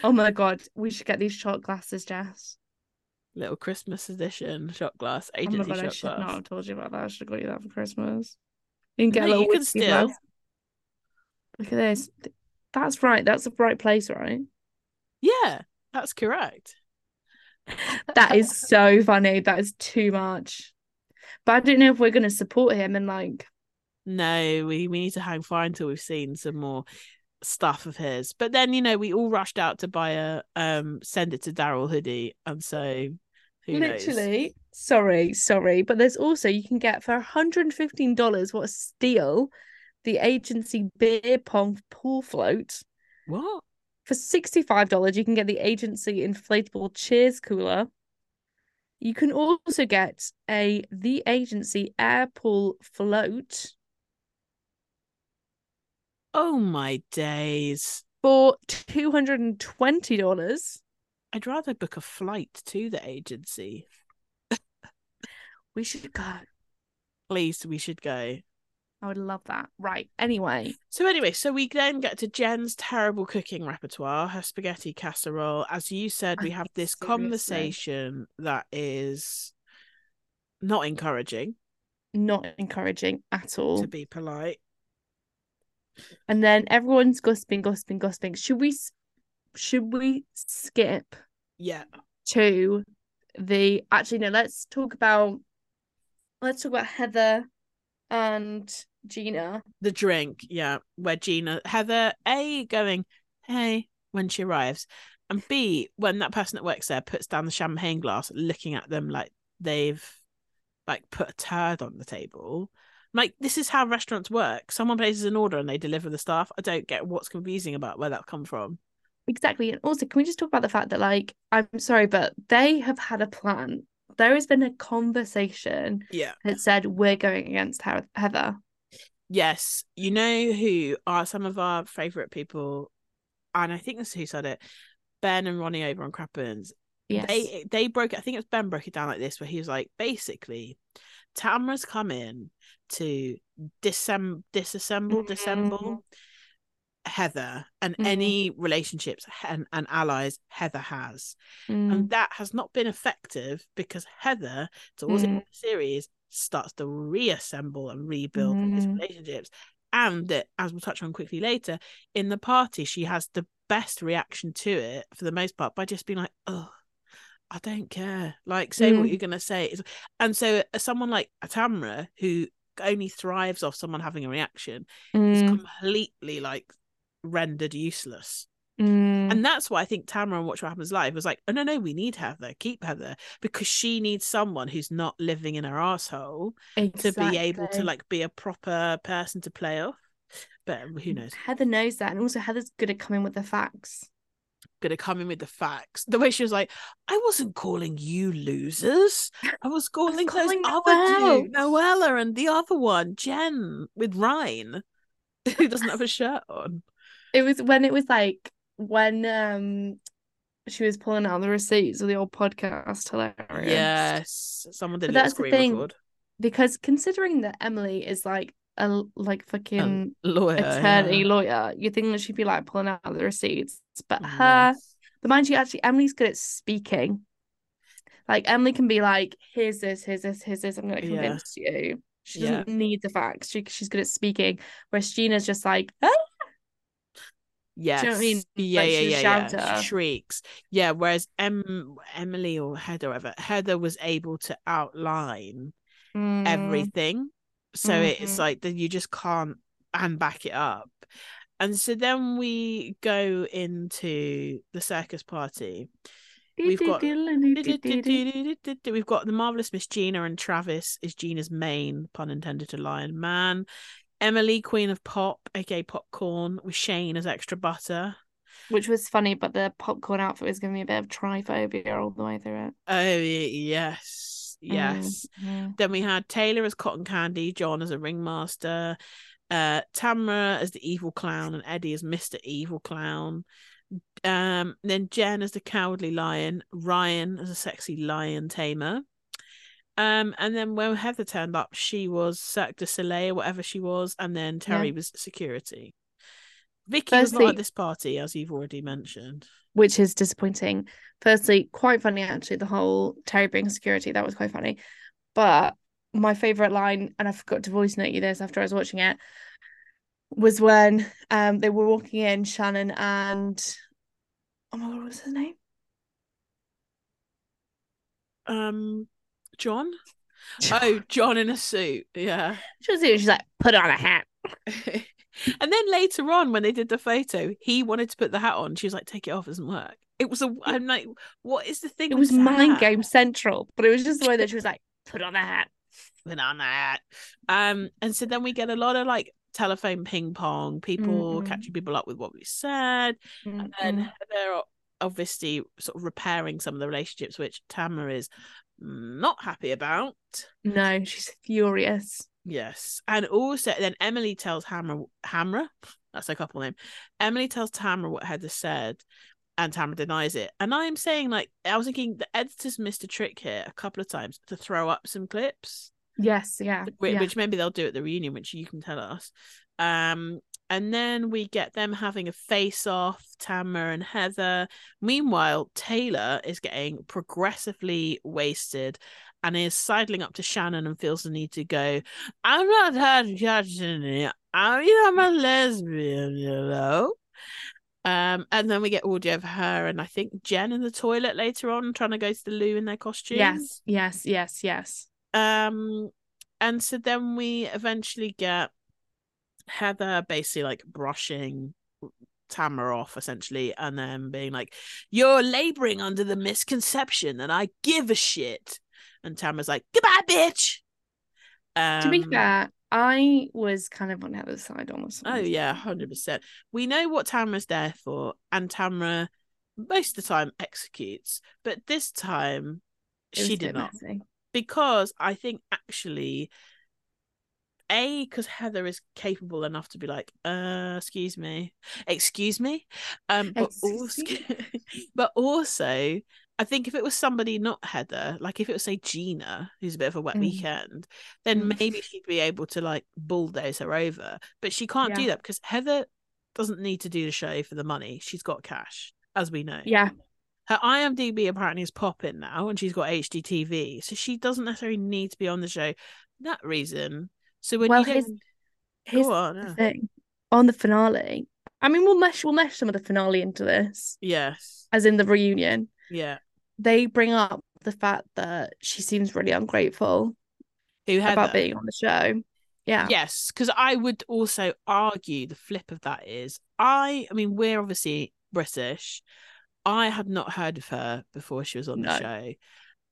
Oh my god, we should get these shot glasses, Jess. Little Christmas edition shot glass, Oh my agency god, I shot should not have told you about that. I should have got you that for Christmas. You can get No, a little you can still. glass. Look at this. That's right. That's the right place, right? Yeah, that's correct. (laughs) That is so funny. That is too much. But I don't know if we're gonna support him and like No, we, we need to hang fire until we've seen some more stuff of his. But then, you know, we all rushed out to buy a um send it to Daryl hoodie. And so who knows? literally. Sorry, sorry. But there's also you can get for $115 what a steal the agency beer pong pool float. What? For $65, you can get the agency inflatable cheers cooler. You can also get a the agency air pool float Oh my days. for $220. I'd rather book a flight to the agency. We should go. Please, we should go. I would love that. Right. Anyway, So anyway, so we then get to Jen's terrible cooking repertoire, her spaghetti casserole. As you said, we have this seriously. conversation that is not encouraging, not encouraging at all. to be polite. And then everyone's gossiping, gossiping, gossiping. Should we should we skip Yeah. to the actually no, let's talk about let's talk about Heather and Gina. The drink, yeah, where Gina Heather A going, hey, when she arrives, and B, when that person that works there puts down the champagne glass, looking at them like they've like put a turd on the table. Like this is how restaurants work. Someone places an order and they deliver the stuff. I don't get what's confusing about where that come from. Exactly. And also can we just talk about the fact that like I'm sorry, but they have had a plan. There has been a conversation Yeah. that said we're going against He- Heather. Yes. You know who are some of our favourite people, and I think this is who said it. Ben and Ronnie over on Crappens. Yes. they they broke it. I think it was Ben broke it down like this, where he was like, basically, Tamara's come in to disem- disassemble, dissemble Mhm. Heather and Mhm. any relationships and, and allies Heather has. Mm. And that has not been effective because Heather, towards the end of the series, starts to reassemble and rebuild these Mm. relationships. And that, as we'll touch on quickly later, in the party, she has the best reaction to it for the most part by just being like, oh, I don't care. Like, say what Mm. you're going to say. And so, uh, someone like Tamra, who only thrives off someone having a reaction, is Mm. completely like rendered useless. Mm. And that's why I think Tamara on Watch What Happens Live was like, oh no, no, we need Heather, keep Heather, because she needs someone who's not living in her asshole to be able to like be a proper person to play off. But who knows? Heather knows that, and also Heather's good at coming with the facts. Gonna come in with the facts. The way she was like, I wasn't calling you losers. I was (laughs) calling, calling those other two, Noella and the other one, Jen with Ryan, (laughs) who doesn't have a shirt on. It was when it was like when um she was pulling out the receipts of the old podcast. Hilarious. Yes, someone did But a little that's the thing. record. Because considering that Emily is like a like fucking Lawyer, attorney yeah. lawyer, you think that she'd be like pulling out the receipts. But her Yes. But mind you, actually, Emily's good at speaking. Like Emily can be like, "Here's this, here's this, here's this. I'm going to Yeah. convince you." She Yeah. doesn't need the facts. She, she's good at speaking. Whereas Gina's just like, "Ah!" Yes. know what I mean? Yeah, Like, yeah, she's a yeah, yeah. shouter. She shrieks. Yeah. Whereas em- Emily or Heather, whatever, Heather was able to outline Mm, everything. So it's Mhm. like that you just can't and back it up. And so then we go into the circus party. We've got- We've got the marvelous Miss Gina and Travis is Gina's main, pun intended, to Lion Man. Emily, Queen of Pop, aka Popcorn, with Shane as extra butter. Which was funny, but the popcorn outfit was giving me a bit of trypophobia all the way through it. Oh yes, yes. Mhm. Then we had Taylor as Cotton Candy, John as a ringmaster, uh, Tamara as the evil clown, and Eddie as Mister Evil Clown. Um, then Jen as the cowardly lion, Ryan as a sexy lion tamer. Um, and then when Heather turned up, she was Cirque du Soleil, whatever she was, and then Terry was security. Vicky was not at this party, as you've already mentioned. which is disappointing. Firstly, quite funny actually, the whole Terry being security, that was quite funny. But my favourite line, and I forgot to voice note you this after I was watching it. was when um they were walking in, Shannon and oh my god, what's his name? Um, John. (laughs) Oh, John in a suit. Yeah. She was she's like, put on a hat. (laughs) and then later on, when they did the photo, he wanted to put the hat on. She was like, "Take it off, it doesn't work." It was a. I'm like, what is the thing? It was mind that? game central, but it was just the way that she was (laughs) like, put on the hat. Put on that. Um, and so then we get a lot of like telephone ping pong, people Mhm. catching people up with what we said, and then they're obviously sort of repairing some of the relationships, which Tamara is not happy about. No, she's furious. Yes. And also then Emily tells Hammer Hammer, that's a couple name. Emily tells Tamara what Heather said, and Tamara denies it. And I'm saying, like, I was thinking the editors missed a trick here a couple of times to throw up some clips, Yes, yeah. which, yeah. which maybe they'll do at the reunion, which you can tell us. Um, and then we get them having a face off, Tamara and Heather. Meanwhile, Taylor is getting progressively wasted and is sidling up to Shannon and feels the need to go, I'm not touching it. I mean, I'm a lesbian, you know. Um, and then we get audio of her and I think Jen in the toilet later on trying to go to the loo in their costumes. Yes, yes, yes, yes. Um, and so then we eventually get Heather basically like brushing Tamara off essentially, and then being like, "You're laboring under the misconception that I give a shit," and Tamara's like, "Goodbye, bitch." Um, to be fair, I was kind of on Heather's side on this. Oh yeah, hundred percent. We know what Tamara's there for, and Tamara most of the time executes, but this time It she did not. messy. because I think actually, a because Heather is capable enough to be like, uh, excuse me, excuse me, um, but also, Excuse (laughs) but also, I think if it was somebody not Heather, like if it was say Gina, who's a bit of a wet Mm. weekend, then Mm. maybe she'd be able to like bulldoze her over, but she can't do that because Heather doesn't need to do the show for the money. She's got cash, as we know Yeah, her IMDb apparently is popping now, and she's got HDTV, so she doesn't necessarily need to be on the show. for That reason. So when Well, you here's go on, the yeah. thing on the finale. I mean, we'll mesh we'll mesh some of the finale into this, yes, as in the reunion. yeah, They bring up the fact that she seems really ungrateful who had about being on the show. Yeah, Yes, because I would also argue the flip of that is I. I mean, we're obviously British. I had not heard of her before she was on the show.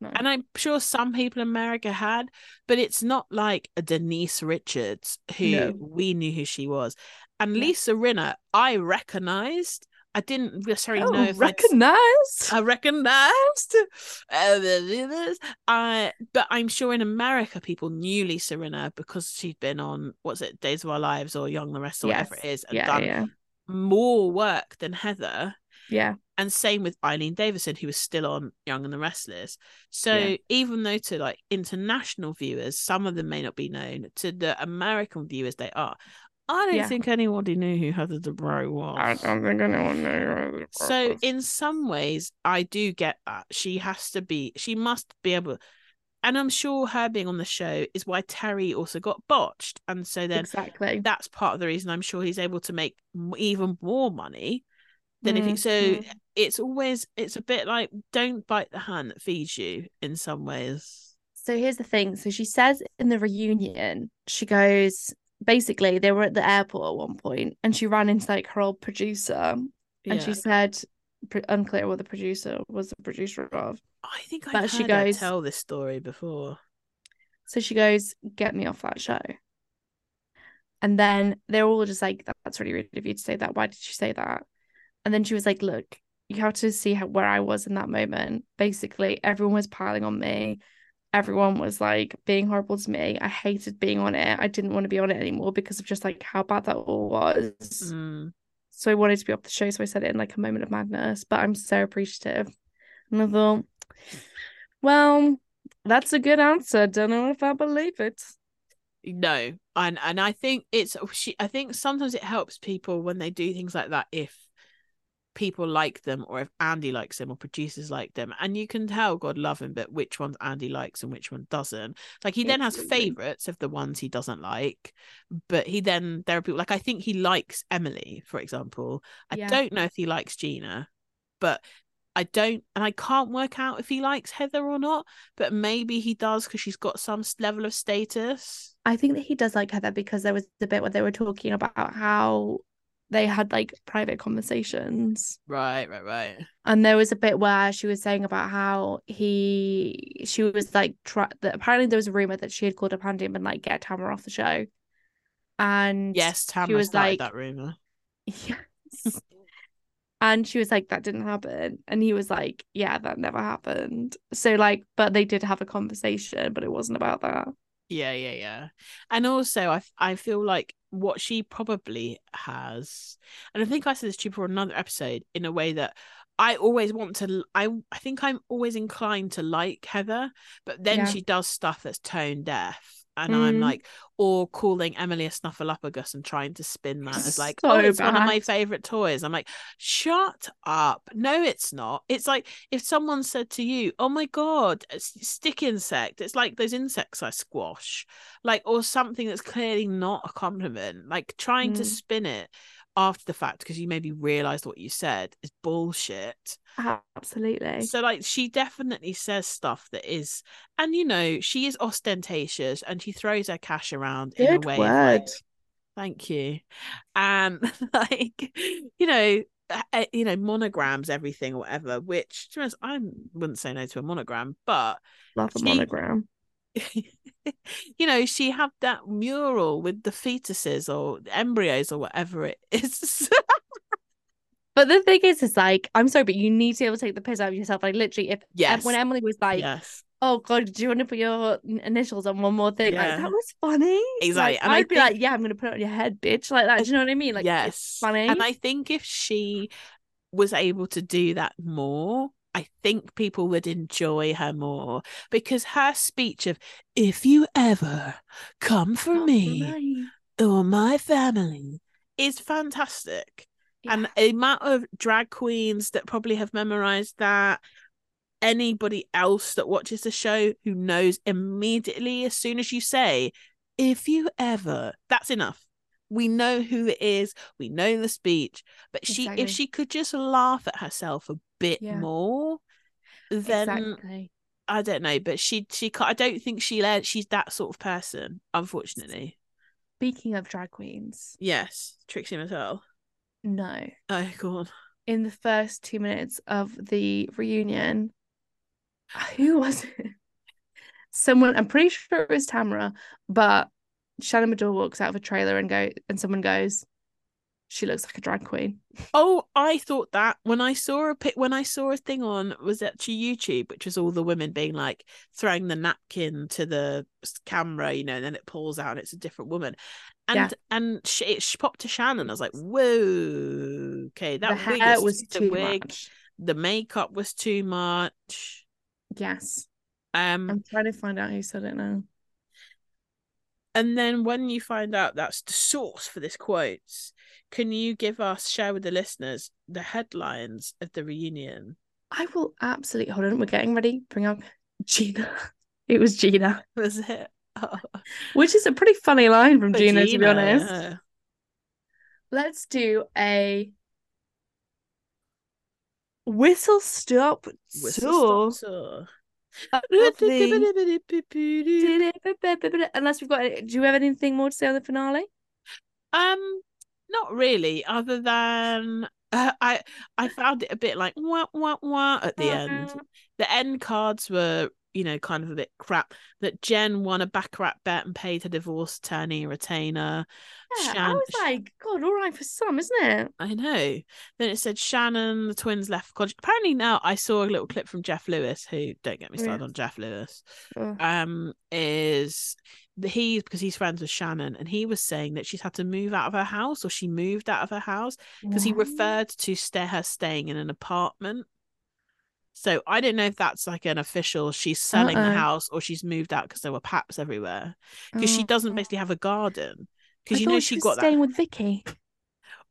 No. And I'm sure some people in America had, but it's not like a Denise Richards who No. we knew who she was. And Yeah. Lisa Rinna, I recognized. I didn't necessarily know Oh, if I'd- recognized. I recognized. Uh, I, but I'm sure in America people knew Lisa Rinna because she'd been on what's it, Days of Our Lives or Young the Rest or whatever it is, and yeah, done yeah, more work than Heather. yeah. And same with Eileen Davidson, who was still on Young and the Restless. So Yeah. even though to like international viewers, some of them may not be known, to the American viewers they are. I don't Yeah. think anybody knew who Heather Dubrow was. I don't think anyone knows. So in some ways, I do get that. She has to be, she must be able, and I'm sure her being on the show is why Terry also got botched. And so then exactly. that's part of the reason I'm sure he's able to make even more money than if he, so Mhm. it's always, it's a bit like don't bite the hand that feeds you in some ways. So here's the thing. So she says in the reunion, she goes, basically, they were at the airport at one point and she ran into like her old producer and she said, pr- unclear what the producer was the producer of. I think I've but heard she her goes- tell this story before. So she goes, get me off that show. And then they're all just like, that's really rude of you to say that. Why did you say that? And then she was like, look, you have to see how, where I was in that moment. Basically, everyone was piling on me. Everyone was like being horrible to me. I hated being on it. I didn't want to be on it anymore because of just like how bad that all was. Mm. So I wanted to be off the show. So I said it in like a moment of madness, but I'm so appreciative. And I thought, well, that's a good answer. Don't know if I believe it. no and and i think it's she i think sometimes it helps people when they do things like that if people like them or if Andy likes them or producers like them. And you can tell, God love him, but which ones Andy likes and which one doesn't. Like he then has favorites of the ones he doesn't like, but he then there are people like I think he likes Emily, for example. I Yeah. don't know if he likes Gina, but I don't, and I can't work out if he likes Heather or not. But maybe he does because she's got some level of status. I think that he does like Heather because there was the bit where they were talking about how they had like private conversations. Right, right, right. And there was a bit where she was saying about how he, she was like, try, that apparently there was a rumor that she had called up Andy and been like, get Tamara off the show. And Yes, Tamara was started like- that rumor. (laughs) yes. and she was like, that didn't happen. And he was like, yeah, that never happened. So, like, but they did have a conversation, but it wasn't about that. Yeah, yeah, yeah. And also, I, I feel like what she probably has, and I think I said this to you for another episode, in a way that I always want to. i i think I'm always inclined to like Heather, but then Yeah. she does stuff that's tone deaf, and I'm Mm. like, or calling Emily a snuffleupagus and trying to spin that as like, So oh, it's one of my favorite toys. I'm like, shut up. No, it's not. It's like if someone said to you, oh my god, stick insect. It's like those insects I squash, like or something that's clearly not a compliment. Like trying to Mm. spin it after the fact because you maybe realized what you said is bullshit. Absolutely. So like she definitely says stuff that is and you know, she is ostentatious and she throws her cash around in a way of like, word. thank you. And (laughs) like, you know, uh, uh, you know, monograms, everything or whatever, which to be honest, I wouldn't say no to a monogram, but Love a she- monogram. (laughs) you know, she had that mural with the fetuses or embryos or whatever it (laughs) is. But the thing is, is like, I'm sorry, but you need to be able to take the piss out of yourself. Like, literally, if Yes. when Emily was like, yes. "Oh God, do you want to put your initials on one more thing?" Yeah. Like, that was funny. Exactly, Like, and I I'd be think- like, "Yeah, I'm gonna put it on your head, bitch," like that. Do you know what I mean? Like, yes. it's funny. And I think if she was able to do that more, I think people would enjoy her more because her speech of if you ever come for Not me or my family is fantastic. And the amount of drag queens that probably have memorized that, anybody else that watches the show who knows immediately as soon as you say, if you ever, that's enough. We know who it is, we know the speech, but she Exactly. if she could just laugh at herself a bit Yeah. more, then exactly. I don't know, but she she I don't think she let she's that sort of person, unfortunately. Speaking of drag queens, Yes, Trixie Mattel. no. Oh, go on. In the first two minutes of the reunion, (laughs) who was it? Someone, I'm pretty sure it was Tamara, but Shannon Beador walks out of a trailer and go, and someone goes, "She looks like a drag queen." Oh, I thought that when I saw a pic, when I saw a thing on was actually YouTube, which was all the women being like throwing the napkin to the camera, you know, and then it pulls out and it's a different woman, and Yeah. and sh- it popped to Shannon. I was like, whoa, okay, that the wig hair was the too wig, much. the makeup was too much. Yes, Um, I'm trying to find out who said it now. And then when you find out that's the source for this quotes, can you give us share with the listeners the headlines of the reunion? I will absolutely hold on. We're getting ready. Bring up Gina. (laughs) It was Gina, (laughs) Was it? Oh. which is a pretty funny line from For Gina, to be honest. yeah. Let's do a whistle stop Whistle tour stop tour. Unless we've got, do you have anything more to say on the finale? Um, not really. Other than uh, I, I found it a bit like wah wah wah at the end. The end cards were, you know, kind of a bit crap. That Jen won a baccarat bet and paid her divorce attorney a retainer. Yeah, I was like, God, all right for some, isn't it? I know. Then it said Shannon, the twins left college. Apparently now I saw a little clip from Jeff Lewis, who don't get me Oh, yeah. started on Jeff Lewis. Um, is he because he's friends with Shannon, and he was saying that she's had to move out of her house, or she moved out of her house because he referred to stay her staying in an apartment. So I don't know if that's like an official. She's selling the Uh-uh. house, or she's moved out because there were paps everywhere. Because she Oh, doesn't oh. basically have a garden. Because you know thought she, got staying that. with Vicki.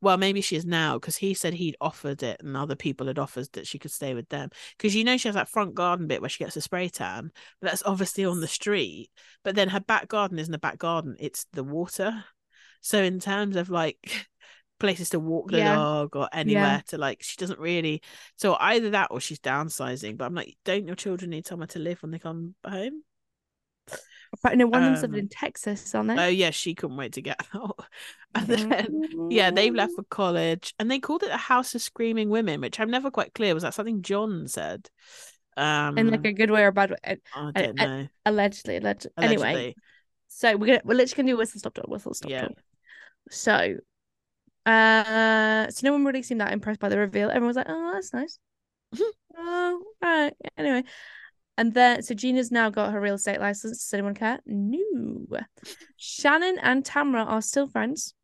Well, maybe she is now because he said he'd offered it and other people had offered that she could stay with them. Because you know she has that front garden bit where she gets a spray tan, but that's obviously on the street. But then her back garden isn't a back garden, it's the water. So in terms of like (laughs) places to walk the Yeah. dog or anywhere to like she doesn't really so either that or she's downsizing. But I'm like, don't your children need somewhere to live when they come home? But no, one of them's living Um, in Texas, aren't they? Oh yeah, she couldn't wait to get (laughs) out. And then yeah, they've left for college, and they called it the House of Screaming Women, which I'm never quite clear. Was that something John said? Um, in like a good way or a bad way. I I- don't I- know. Allegedly, allegedly. Anyway, so we're gonna we're literally gonna do whistle stop talk, whistle stop Yeah. talk. So, uh, so no one really seemed that impressed by the reveal. Everyone was like, "Oh, that's nice." oh, right. Anyway, and then so Gina's now got her real estate license. Does anyone care? No. Shannon and Tamra are still friends.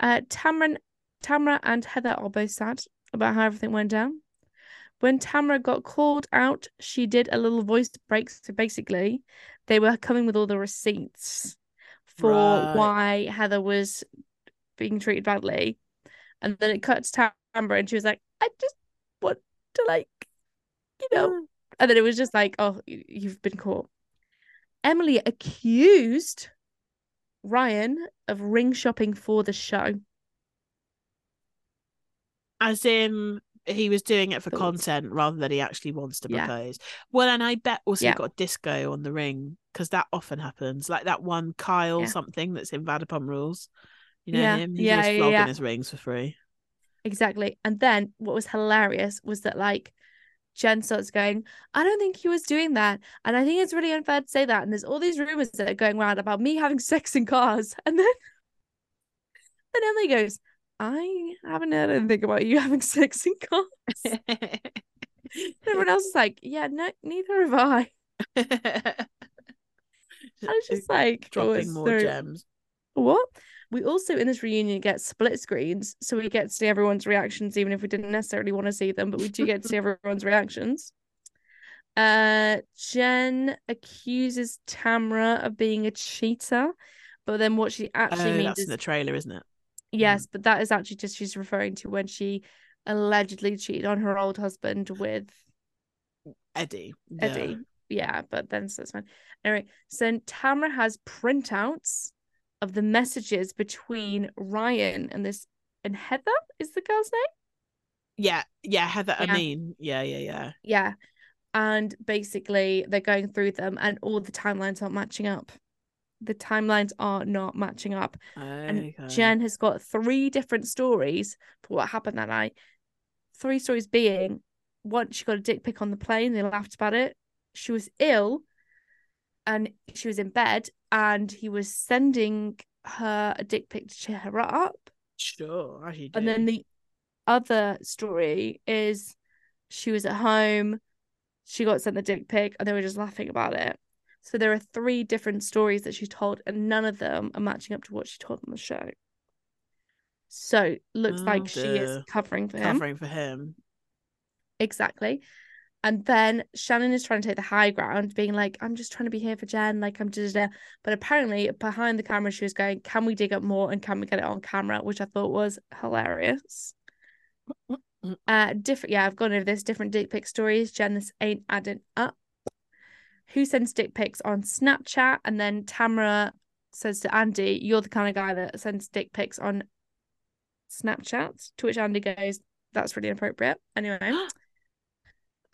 Uh, Tamra, Tamra and Heather are both sad about how everything went down. When Tamra got called out, she did a little voice break. So basically, they were coming with all the receipts for Right. why Heather was being treated badly. And then it cut to Tamra, and she was like, I just want to, like, you know. Mm. And then it was just like, oh, you've been caught. Emily accused Ryan of ring shopping for the show. As in, he was doing it for content rather than he actually wants to Yeah. propose. Well, and I bet also Yeah. got disco on the ring because that often happens. Like that one Kyle Yeah. something that's in Vanderpump Rules. You know Yeah, him? He's yeah, yeah, flogging yeah. his rings for free. Exactly. And then what was hilarious was that like Jen starts going, I don't think he was doing that. And I think it's really unfair to say that. And there's all these rumors that are going around about me having (laughs) sex in cars. And then (laughs) then Emily goes, I haven't heard anything about you having (laughs) sex in cars. Everyone else is like, Yeah, no, neither have I. I was just like, dropping more so- gems. What? We also in this reunion get split screens, so we get to see everyone's reactions, even if we didn't necessarily want to see them, but we do get to see (laughs) everyone's reactions. Uh, Jen accuses Tamra of being a cheater, but then what she actually Oh, means that's is in the trailer, isn't it? yes, but that is actually just she's referring to when she allegedly cheated on her old husband with Eddie. Yeah. Eddie. Yeah, but then so that's fine. Anyway, so Tamra has printouts of the messages between Ryan and this and Heather is the girl's name. Yeah, yeah, Heather. Yeah. I mean, yeah, yeah, yeah. Yeah, and basically they're going through them, and all the timelines aren't matching up. The timelines are not matching up, and Jen has got three different stories for what happened that night. Three stories being once she got a dick pic on the plane, they laughed about it. She was ill and she was in bed, and he was sending her a dick pic to cheer her up. Sure, as you do. And then the other story is she was at home, she got sent the dick pic, and they were just laughing about it. So there are three different stories that she told, and none of them are matching up to what she told on the show. So looks Oh, like she is covering for him. covering for him. Exactly. And then Shannon is trying to take the high ground, being like, I'm just trying to be here for Jen, like I'm just there. But apparently behind the camera, she was going, Can we dig up more and can we get it on camera? Which I thought was hilarious. (laughs) Uh different yeah, I've gone over this different dick pic stories. Jen, this ain't adding up. Who sends dick pics on Snapchat? And then Tamara says to Andy, You're the kind of guy that sends dick pics on Snapchat. To which Andy goes, That's really inappropriate. Anyway. (gasps) (gasps)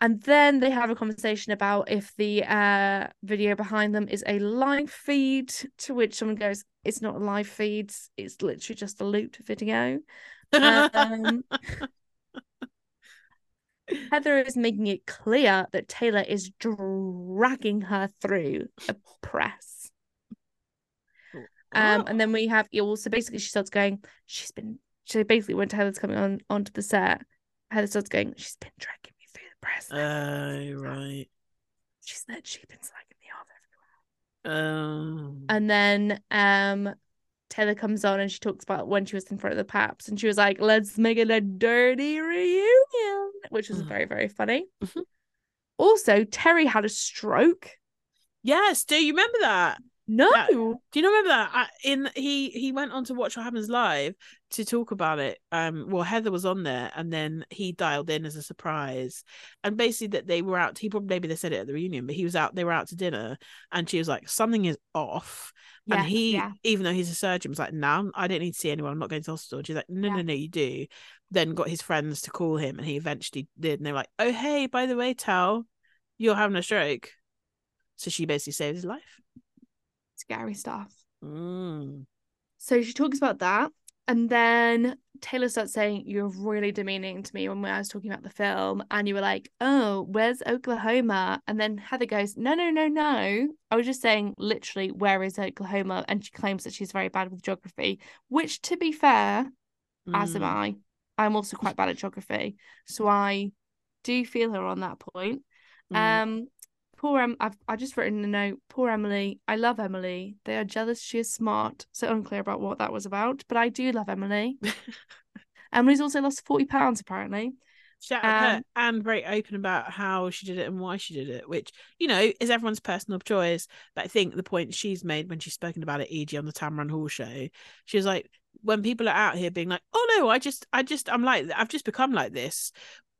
And then they have a conversation about if the uh video behind them is a live feed, to which someone goes, It's not a live feed, it's literally just a looped video. Um, (laughs) Heather is making it clear that Taylor is dragging her through the press. Um, and then we have also basically she starts going, she's been she basically when Heather's coming on onto the set, Heather starts going, she's been dragging me through the press. (laughs) Oh, right. She's said she's been slagging me off everywhere. Um, And then um Taylor comes on and she talks about when she was in front of the Paps and she was like, let's make it a dirty reunion, which was very, (gasps) very funny. Mhm. Also, Terry had a stroke. yes, do you remember that? No. That- Do you remember that? I, in he he went on to watch what happens live to talk about it. Um, well, Heather was on there, and then he dialed in as a surprise, and basically that they were out. He probably maybe they said it at the reunion, but he was out. They were out to dinner, and she was like, "Something is off." Yes, and he, yeah. even though he's a surgeon, was like, "No, I don't need to see anyone. I'm not going to the hospital." She's like, "No, Yeah. no, no, you do." Then got his friends to call him, and he eventually did. And they're like, "Oh, hey, by the way, Tal, you're having a stroke." So she basically saved his life. Scary stuff. Mm. So she talks about that. And then Taylor starts saying, You're really demeaning to me when I was talking about the film. And you were like, Oh, where's Oklahoma? And then Heather goes, No, no, no, no. I was just saying, literally, where is Oklahoma? And she claims that she's very bad with geography, which, to be fair, as am Mm. I. I'm also quite bad at geography. So I do feel her on that point. Mm. Um, poor em- I've I just written a note. Poor Emily. I love Emily. They are jealous she is smart. So unclear about what that was about, but I do love Emily. (laughs) Emily's also lost forty pounds apparently. Shout out her Um, and very open about how she did it and why she did it, which you know is everyone's personal choice. But I think the point she's made when she's spoken about it, e.g., on the Tamron Hall show, she was like, when people are out here being like, "Oh no, I just, I just, I'm like, I've just become like this,"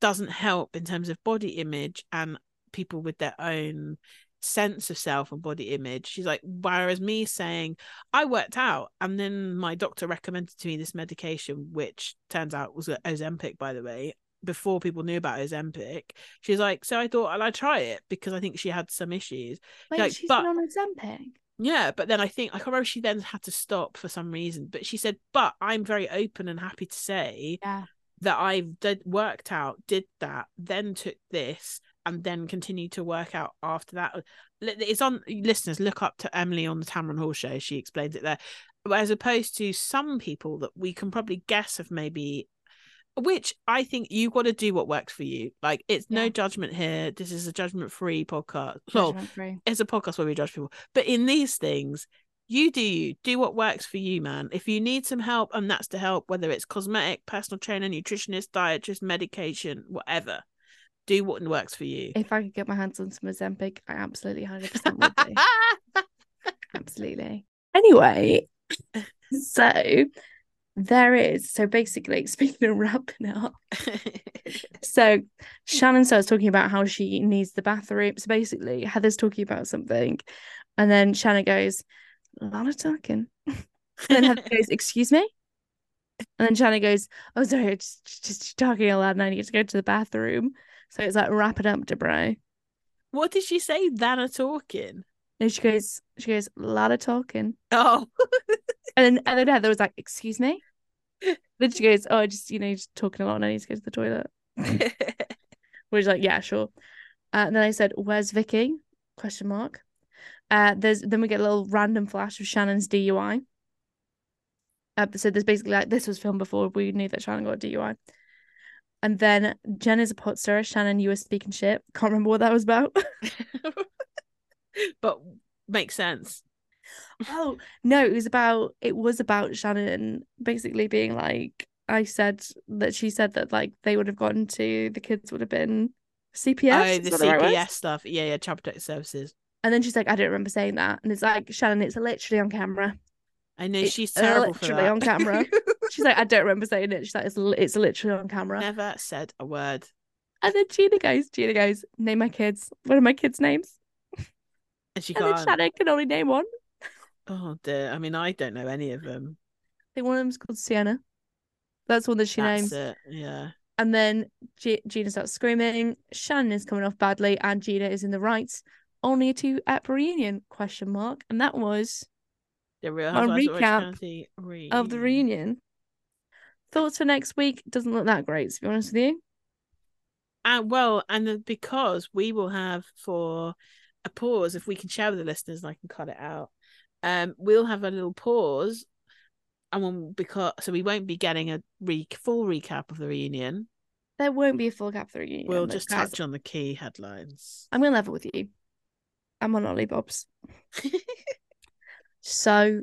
doesn't help in terms of body image and people with their own sense of self and body image. She's like, whereas me saying I worked out and then my doctor recommended to me this medication, which turns out was uh, Ozempic, by the way, before people knew about Ozempic. She's like, so I thought I'd try it because I think she had some issues. Wait, Like, she's but- on Ozempic. Yeah, but then I think I can't remember she then had to stop for some reason. But she said, but I'm very open and happy to say Yeah. that I've did, worked out, did that, then took this, and then continue to work out after that. It's on listeners. Look up to Emily on the Tamron Hall show. She explains it there. But as opposed to some people that we can probably guess of maybe, which I think you got to do what works for you. Like it's no judgment here. This is a judgment free podcast. Well, it's a podcast where we judge people. But in these things, you do you do what works for you, man. If you need some help, and that's to help, whether it's cosmetic, personal trainer, nutritionist, dietitian, medication, whatever, do what works for you. If I could get my hands on some Ozempic, I absolutely 100% would do. (laughs) Absolutely. Anyway, (laughs) so there is. So basically, (laughs) speaking of wrapping up, so Shannon starts talking about how she needs the bathroom. So basically, Heather's talking about something, and then Shannon goes, "A lot of talking." and then Heather goes, "Excuse me." And then Shannon goes, "Oh, sorry, just, just talking a lot, and I need to go to the bathroom." So it's like wrap it up, Debray. what did she say? Than a talking. And she goes, she goes, a lot of talking. Oh, (laughs) And then and then Heather was like, excuse me. Then she goes, oh, I just you know, just talking a lot, and I need to go to the toilet. (laughs) Which is like, yeah, sure. Uh, and then I said, where's Vicki? Question mark. Uh, there's then we get a little random flash of Shannon's DUI. Uh, so there's basically like this was filmed before we knew that Shannon got a DUI. And then Jen is a pot stirrer. Shannon, you were speaking shit. Can't remember what that was about. (laughs) but makes sense. Oh no, it was about it was about Shannon basically being like I said that she said that like they would have gotten to the kids would have been CPS. oh, the that right? CPS stuff. Yeah, yeah, Child Protective Services. And then she's like, I don't remember saying that. And it's like, Shannon, it's literally on camera. I know It's she's terrible for literally that. on camera. (laughs) She's like, I don't remember saying it. She's like, it's, it's literally on camera. Never said a word. And then Gina goes, Gina goes, name my kids. What are my kids' names? And she and can't. Shannon can only name one. Oh dear. I mean, I don't know any of them. I think one of them's called Sienna. That's one that she That's names. it. Yeah. And then G- Gina starts screaming. Shannon is coming off badly, and Gina is in the right. Only a two app reunion? Question mark. And that was The Real Housewives of Orange recap of the reunion. Thoughts for next week? Doesn't look that great, to be honest with you. And well, and then because we will have for a pause, if we can share with the listeners, and I can cut it out. Um, we'll have a little pause, and when because so we won't be getting a re- full recap of the reunion. There won't be a full cap for the reunion. We'll just guys, touch on the key headlines. I'm gonna level with you. I'm on Lollipop's. (laughs) So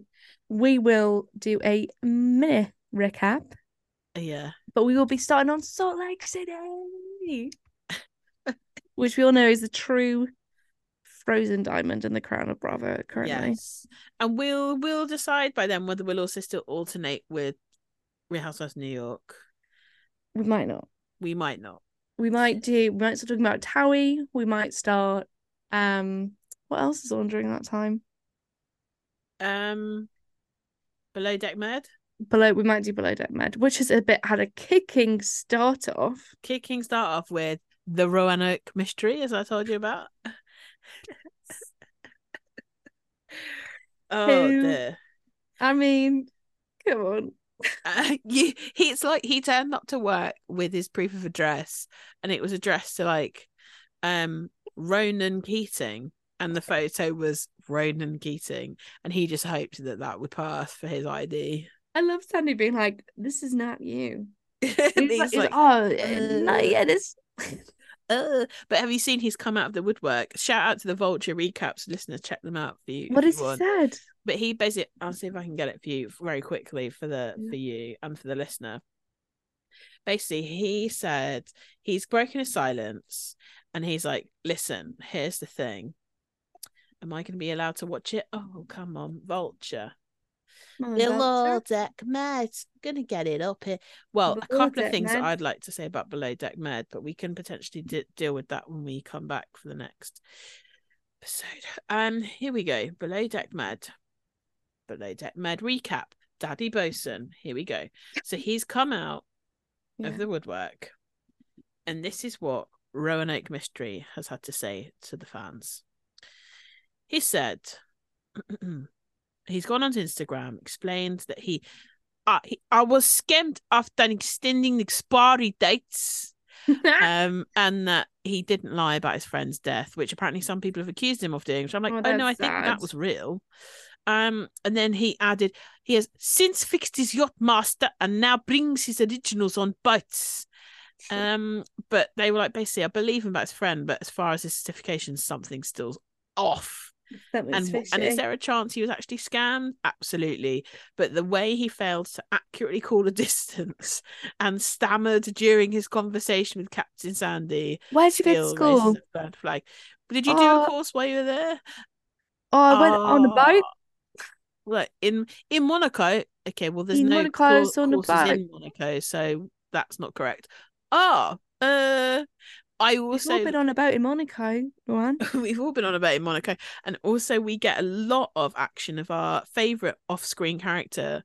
we will do a mini recap, yeah, but we will be starting on Salt Lake City, (laughs) which we all know is the true Frozen Diamond and the Crown of Bravo currently. Yes. And we'll we'll decide by then whether we'll also still alternate with Real Housewives New York. We might not. We might not. We might do. We might start talking about Towie. We might start. Um, what else is on during that time? Um Below Deck Med. Below, we might do Below Deck Med, which has a bit had a kicking start off. Kicking start off with the Roanoke mystery, as I told you about. (laughs) oh Who- dear. I mean, come on. Uh, (laughs) you, he's like he turned up to work with his proof of address, and it was addressed to like um Ronan Keating, and the photo was Ronan Keating, and he just hoped that that would pass for his ID. I love Sandy being like, "This is not you." (laughs) He's like, like, "Oh, uh, no, uh, yeah, this." (laughs) uh. but have you seen he's come out of the woodwork? Shout out to the Vulture recaps listeners, check them out for you. what has he said? But he basically, I'll see if I can get it for you very quickly for the Yeah. for you and for the listener. Basically, he said he's broken his silence, and he's like, "Listen, here's the thing. Am I going to be allowed to watch it? Oh, come on, Vulture. On, Below. Deck Med, gonna get it up here. Well, a couple of things Med. I'd like to say about Below Deck Med, but we can potentially de- deal with that when we come back for the next episode. Um, here we go. Below Deck Med. Below Deck Med recap. Daddy Bosun. Here we go. So he's come out Yeah. of the woodwork, and this is what Roanoke Mystery has had to say to the fans. He said, (clears throat) he's gone on Instagram, explained that he, uh, he I was scammed after extending expiry dates, (laughs) um, and that he didn't lie about his friend's death, which apparently some people have accused him of doing. So I'm like, Oh, oh, no, I that's think that was real. Um, and then he added, he has since fixed his yacht master and now brings his originals on boats. Um, but they were like, basically, I believe him about his friend, but as far as his certification, something's still off. Something's And and is there a chance he was actually scammed? Absolutely. But the way he failed to accurately call a (laughs) distance and stammered during his conversation with Captain Sandy. Where did you go to school? red flag. Did you do Oh. a course while you were there? Oh, I went on a boat. Like in in Monaco. Okay, well, there's In no Monaco, cour- it's on a courses in. Monaco, so that's not correct. Oh, uh, I also (laughs) We've all been on a boat in Monaco, Ruan. we've all been on a boat in Monaco, and also we get a lot of action of our favorite off-screen character,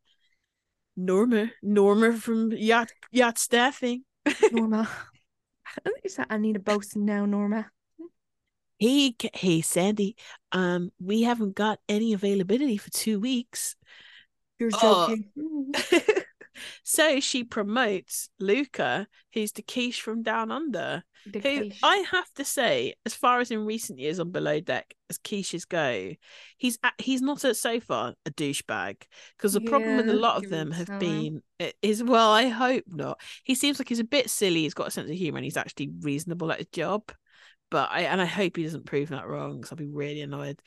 Norma. Norma from Yacht Yacht Staffing. Norma. (laughs) Is that I need a bosun now, Norma? Hey, hey, Sandy. Um, we haven't got any availability for two weeks. You're Oh. (laughs) so she promotes Luka, who's the quiche from Down Under. The Who quiche. I have to say, as far as in recent years on Below Deck, as quiches go, he's a- he's not a, so far a douchebag. Because the problem with a lot of them have time. been is well, I hope not. He seems like he's a bit silly. He's got a sense of humor, and he's actually reasonable at his job. But I and I hope he doesn't prove that wrong, because I'll be really annoyed.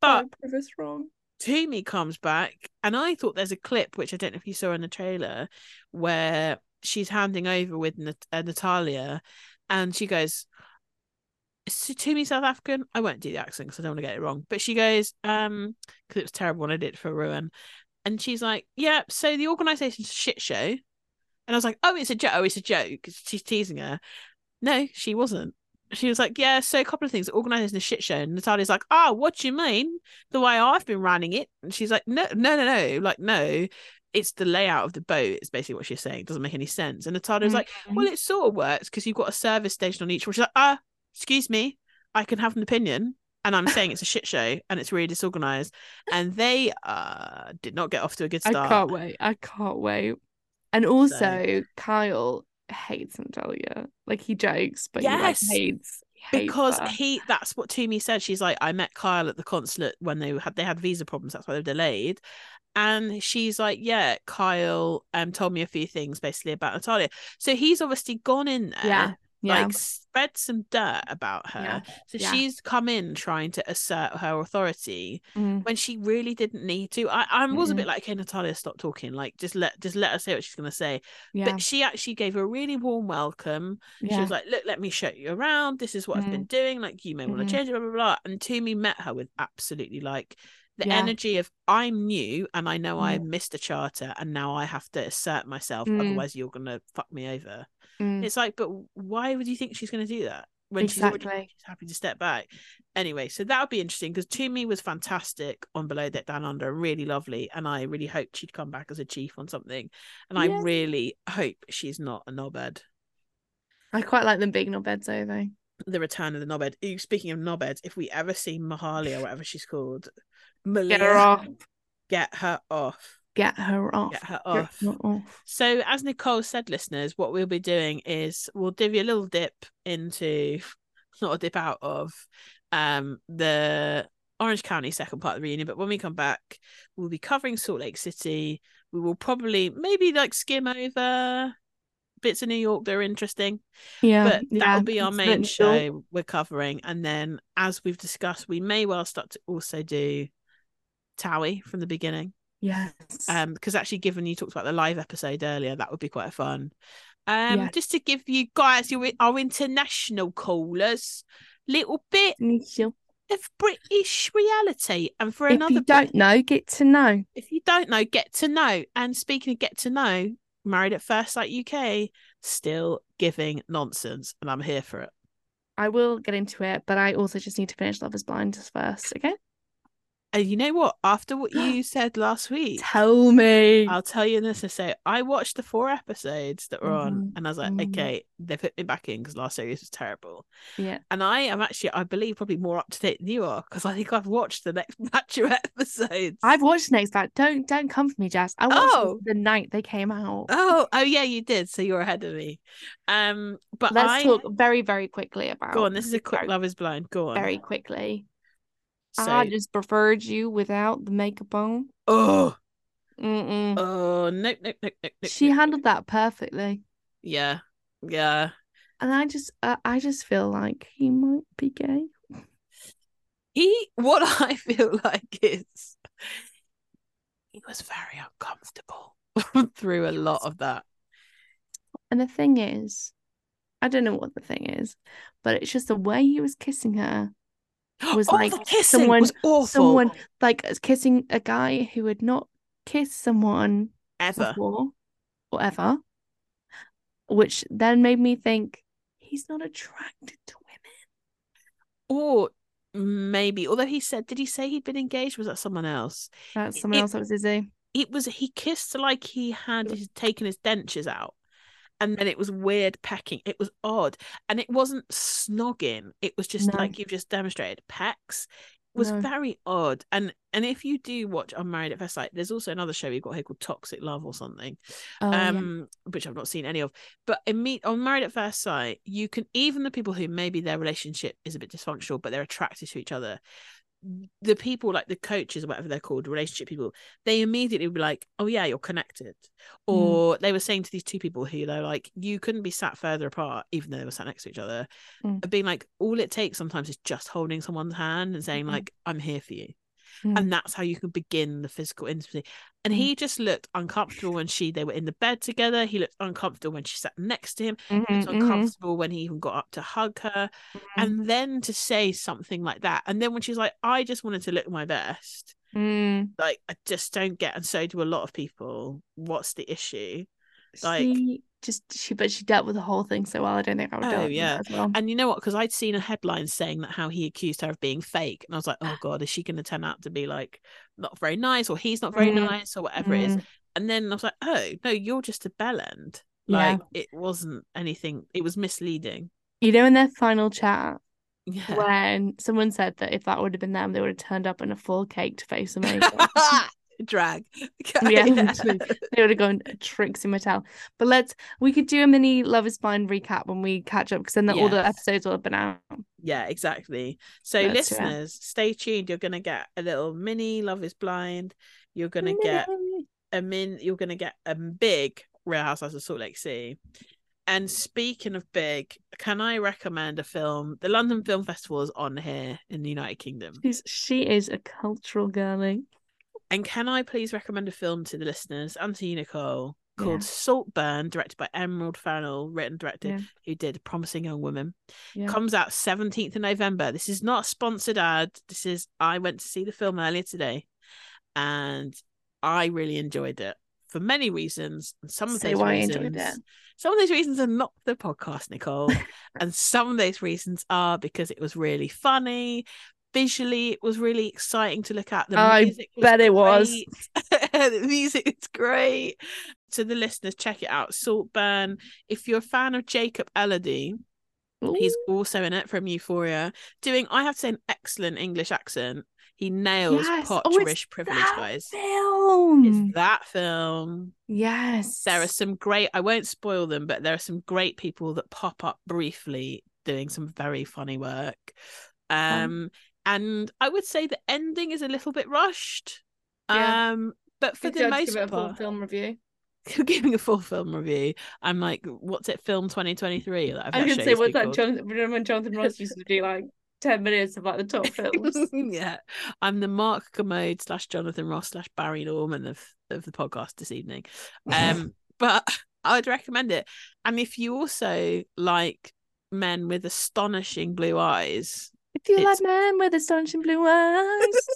But prove us wrong. Tumi comes back, and I thought there's a clip which I don't know if you saw in the trailer where she's handing over with Nat- uh, Natalya, and she goes, "Is Tumi South African?" I won't do the accent because I don't want to get it wrong. But she goes, um, because it was terrible when I did it for Ruan, and she's like, "Yeah, so the organization's a shit show," and I was like, "Oh, it's a joke. Oh, it's a joke. She's teasing her. No, she wasn't. She was like, yeah, so a couple of things. Organising a shit show. And Natalya's like, oh, what do you mean? The way I've been running it. And she's like, no, no, no, no. Like, no, it's the layout of the boat. It's basically what she's saying. It doesn't make any sense. And Natalya's like, well, it sort of works because you've got a service station on each one. She's like, ah, excuse me, I can have an opinion. And I'm saying it's a shit show and it's really disorganized. And they uh did not get off to a good start. I can't wait. I can't wait. And also, Kyle hates Natalya. Like he jokes, but Yes. he like hates, because her. he that's what Tumi said. She's like, I met Kyle at the consulate when they had they had visa problems, that's why they were delayed. And she's like, Yeah, Kyle um told me a few things basically about Natalya. So he's obviously gone in there Yeah. Yeah. Spread some dirt about her. Yeah. So Yeah. she's come in trying to assert her authority Mm. when she really didn't need to. I, I was a Mm-mm. bit like, okay, Natalya, stop talking. Like, just let just let her say what she's gonna say. Yeah. But she actually gave a really warm welcome. She was like, look, let me show you around. This is what I've been doing. Like, you may want to change it, blah blah blah. And Tumi met her with absolutely like the Yeah. energy of I'm new and I know I Mm. missed a charter and now I have to assert myself. Mm. Otherwise, you're gonna fuck me over. Mm. It's like, but why would you think she's going to do that when she's already she's happy to step back? Anyway, so that would be interesting because Tumi was fantastic on Below Deck Down Under, really lovely, and I really hoped she'd come back as a chief on something. And I really hope she's not a knobhead. I quite like them being not beds though. though. The return of the knobhead. Speaking of knobheads, if we ever see Mahali or whatever she's called, Get her off. get her off. Get her off. Get her Get off. her off. So, as Nicole said, listeners, what we'll be doing is we'll give you a little dip into, (laughs) not a dip out of, um, the Orange County second part of the reunion. But when we come back, we'll be covering Salt Lake City. We will probably maybe like skim over bits of New York that are interesting, Yeah. but that'll be our main show we're covering. And then, as we've discussed, we may well start to also do Towie from the beginning Yes. um because actually given you talked about the live episode earlier that would be quite fun um just to give you guys your our international callers little bit Initial. of british reality and for If another you don't know, get to know. if you don't know get to know and speaking of get to know married at first sight uk still giving nonsense and i'm here for it I will get into it, but I also just need to finish Love is Blind first. Okay. And you know what after what (gasps) you said last week Tell me. I'll tell you this. I say I watched the four episodes that were on, Mhm, and I was like, mhm. okay, they put me back in because last series was terrible. Yeah. And I am actually, I believe, probably more up to date than you are because I think I've watched the next (laughs) batch of episodes. I've watched the next part. Don't don't come for me, Jess. I watched Oh. the night they came out. Oh, oh yeah, you did. So you're ahead of me. Um, but Let's I talk very, very quickly about go on. This is a quick Very- Love Is Blind. Go on. Very quickly. So, I just preferred you without the makeup on. oh, Mm-mm. oh, nope, nope, nope, nope. nope, she handled that perfectly, Yeah, yeah. and I just, uh, I just feel like he might be gay. He, what I (laughs) feel like is, he was very uncomfortable (laughs) through a lot of that. And the thing is, I don't know what the thing is, but it's just the way he was kissing her, Was oh, like kissing someone- was awful. someone like kissing a guy who had not kissed someone ever. before or ever, which then made me think he's not attracted to women. Or maybe, although he said, did he say he'd been engaged? Was that someone else? That's someone It- else that was Izzy. Eh? It was he kissed like he had taken his dentures out. And then it was weird pecking. It was odd. And it wasn't snogging. It was just No. like you've just demonstrated. Pecks It was No. very odd. And and if you do watch Unmarried at First Sight, there's also another show we've got here called Toxic Love or something. Oh, yeah. um which I've not seen any of. But in meet on Married at First Sight, you can even the people who maybe their relationship is a bit dysfunctional, but they're attracted to each other. The people like the coaches or whatever they're called, relationship people, they immediately would be like, "Oh yeah, you're connected." Mm. Or they were saying to these two people who they're like, "You couldn't be sat further apart, even though they were sat next to each other." Mm. Being like, all it takes sometimes is just holding someone's hand and saying Mhm. like, "I'm here for you." Mm. and that's how you can begin the physical intimacy. And Mm. he just looked uncomfortable when she they were in the bed together. He looked uncomfortable when she sat next to him. He Mhm, looked mhm, uncomfortable when he even got up to hug her. mhm. And then to say something like that, and then when she's like, "I just wanted to look my best," Mm. like I just don't get, and so do a lot of people. What's the issue? Like- she just she but she dealt with the whole thing so well. I don't think I would do Oh, it yeah. as well. And you know what? Because I'd seen a headline saying that how he accused her of being fake, and I was like, "Oh God, is she going to turn out to be like not very nice, or he's not very Mm, nice, or whatever it is?" Mm. And then I was like, oh, no, you're just a bell end. Yeah. Like, it wasn't anything, it was misleading. You know, in their final chat, Yeah. when someone said that if that would have been them, they would have turned up in a full caked face of makeup. (laughs) Drag. (laughs) Yeah, they would have gone Trixie Mattel. But let's we could do a mini Love is Blind recap when we catch up because then the, all the episodes will have been out. yeah, exactly. So, listeners, stay tuned. You're going to get a little mini Love is Blind. You're going to get a min, you're going to get a big Real Housewives of Salt Lake City. and speaking of big, can I recommend a film? The London Film Festival is on here in the United Kingdom. She's, she is a cultural girly. And can I please recommend a film to the listeners and to you, Nicole, called Yeah. Saltburn, directed by Emerald Fennell, written directed, Yeah. who did Promising Young Woman. Yeah. Comes out 17th of November. This is not a sponsored ad. This is, I went to see the film earlier today and I really enjoyed it for many reasons. And some of Say those reasons, some of those reasons are not the podcast, Nicole. (laughs) and some of those reasons are because it was really funny. Visually, it was really exciting to look at. The I bet it was. (laughs) the music is great. To the listeners, check it out. Saltburn. If you're a fan of Jacob Elordi, he's also in it from Euphoria, doing I have to say an excellent English accent. He nails Yes. pot Oh, privilege, guys. film. It's that film. yes. There are some great. I won't spoil them, but there are some great people that pop up briefly doing some very funny work. Um, and I would say the ending is a little bit rushed. Yeah. Um, but for Good the most give a full part, film review. (laughs) giving a full film review, I'm like, what's it? Film 2023. That I've I was gonna say, what's that? Jonathan, remember when Jonathan Ross used to do like ten minutes of like the top (laughs) films? yeah, I'm the Mark Kermode slash Jonathan Ross slash Barry Norman of of the podcast this evening. Um, (laughs) but I would recommend it. And if you also like men with astonishing blue eyes, if you It's- like man with astonishing blue eyes,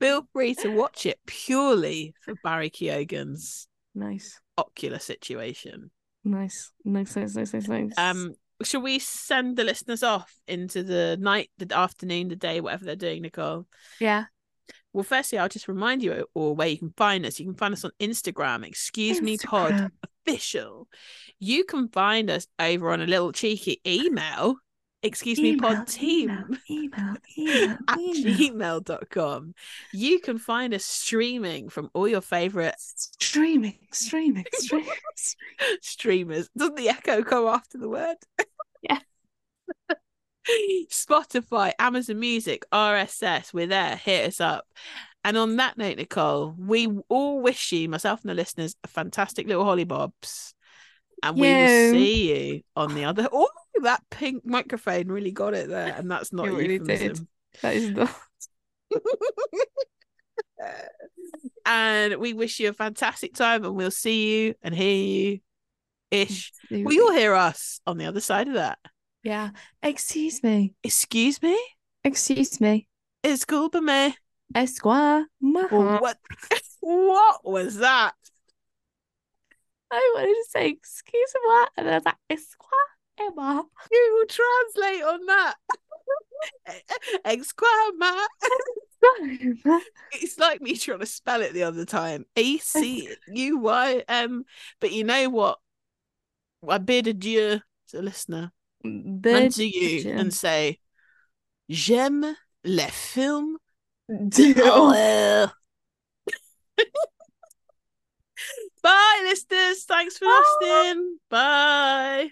feel free to watch it purely for Barry Keoghan's nice, ocular situation. nice, nice, nice, nice, nice, nice. Um, shall we send the listeners off into the night, the afternoon, the day, whatever they're doing, Nicole? yeah. Well, firstly, I'll just remind you or where you can find us. You can find us on Instagram, excuse me pod official. You can find us over on a little cheeky email, excuse me pod team email, email, (laughs) at email. gmail.com. You can find us streaming from all your favorite Streaming, streaming, (laughs) streaming. streamers. Doesn't the echo come after the word? Yeah. (laughs) Spotify, Amazon Music, RSS, we're there. Hit us up. And on that note, Nicole, we all wish you, myself and the listeners, a fantastic little hollybobs. And we will see you on the other. Oh, that pink microphone really got it there. And that's not It really did. That is not. (laughs) and we wish you a fantastic time and we'll see you and hear you ish. Will you all hear us on the other side of that? Yeah. Excuse me. Excuse me? Excuse me. Excuse me? Esquire. What (laughs) what was that? I wanted to say excuse me, and then I was like Esquire Emma. Google translate on that. (laughs) Exclama. It's like me trying to spell it the other time. A C U Y M. But you know what? I bid adieu to the listener and to you adieu. and say, J'aime les films Deal. Bye, listeners. Thanks for Bye. listening. Bye.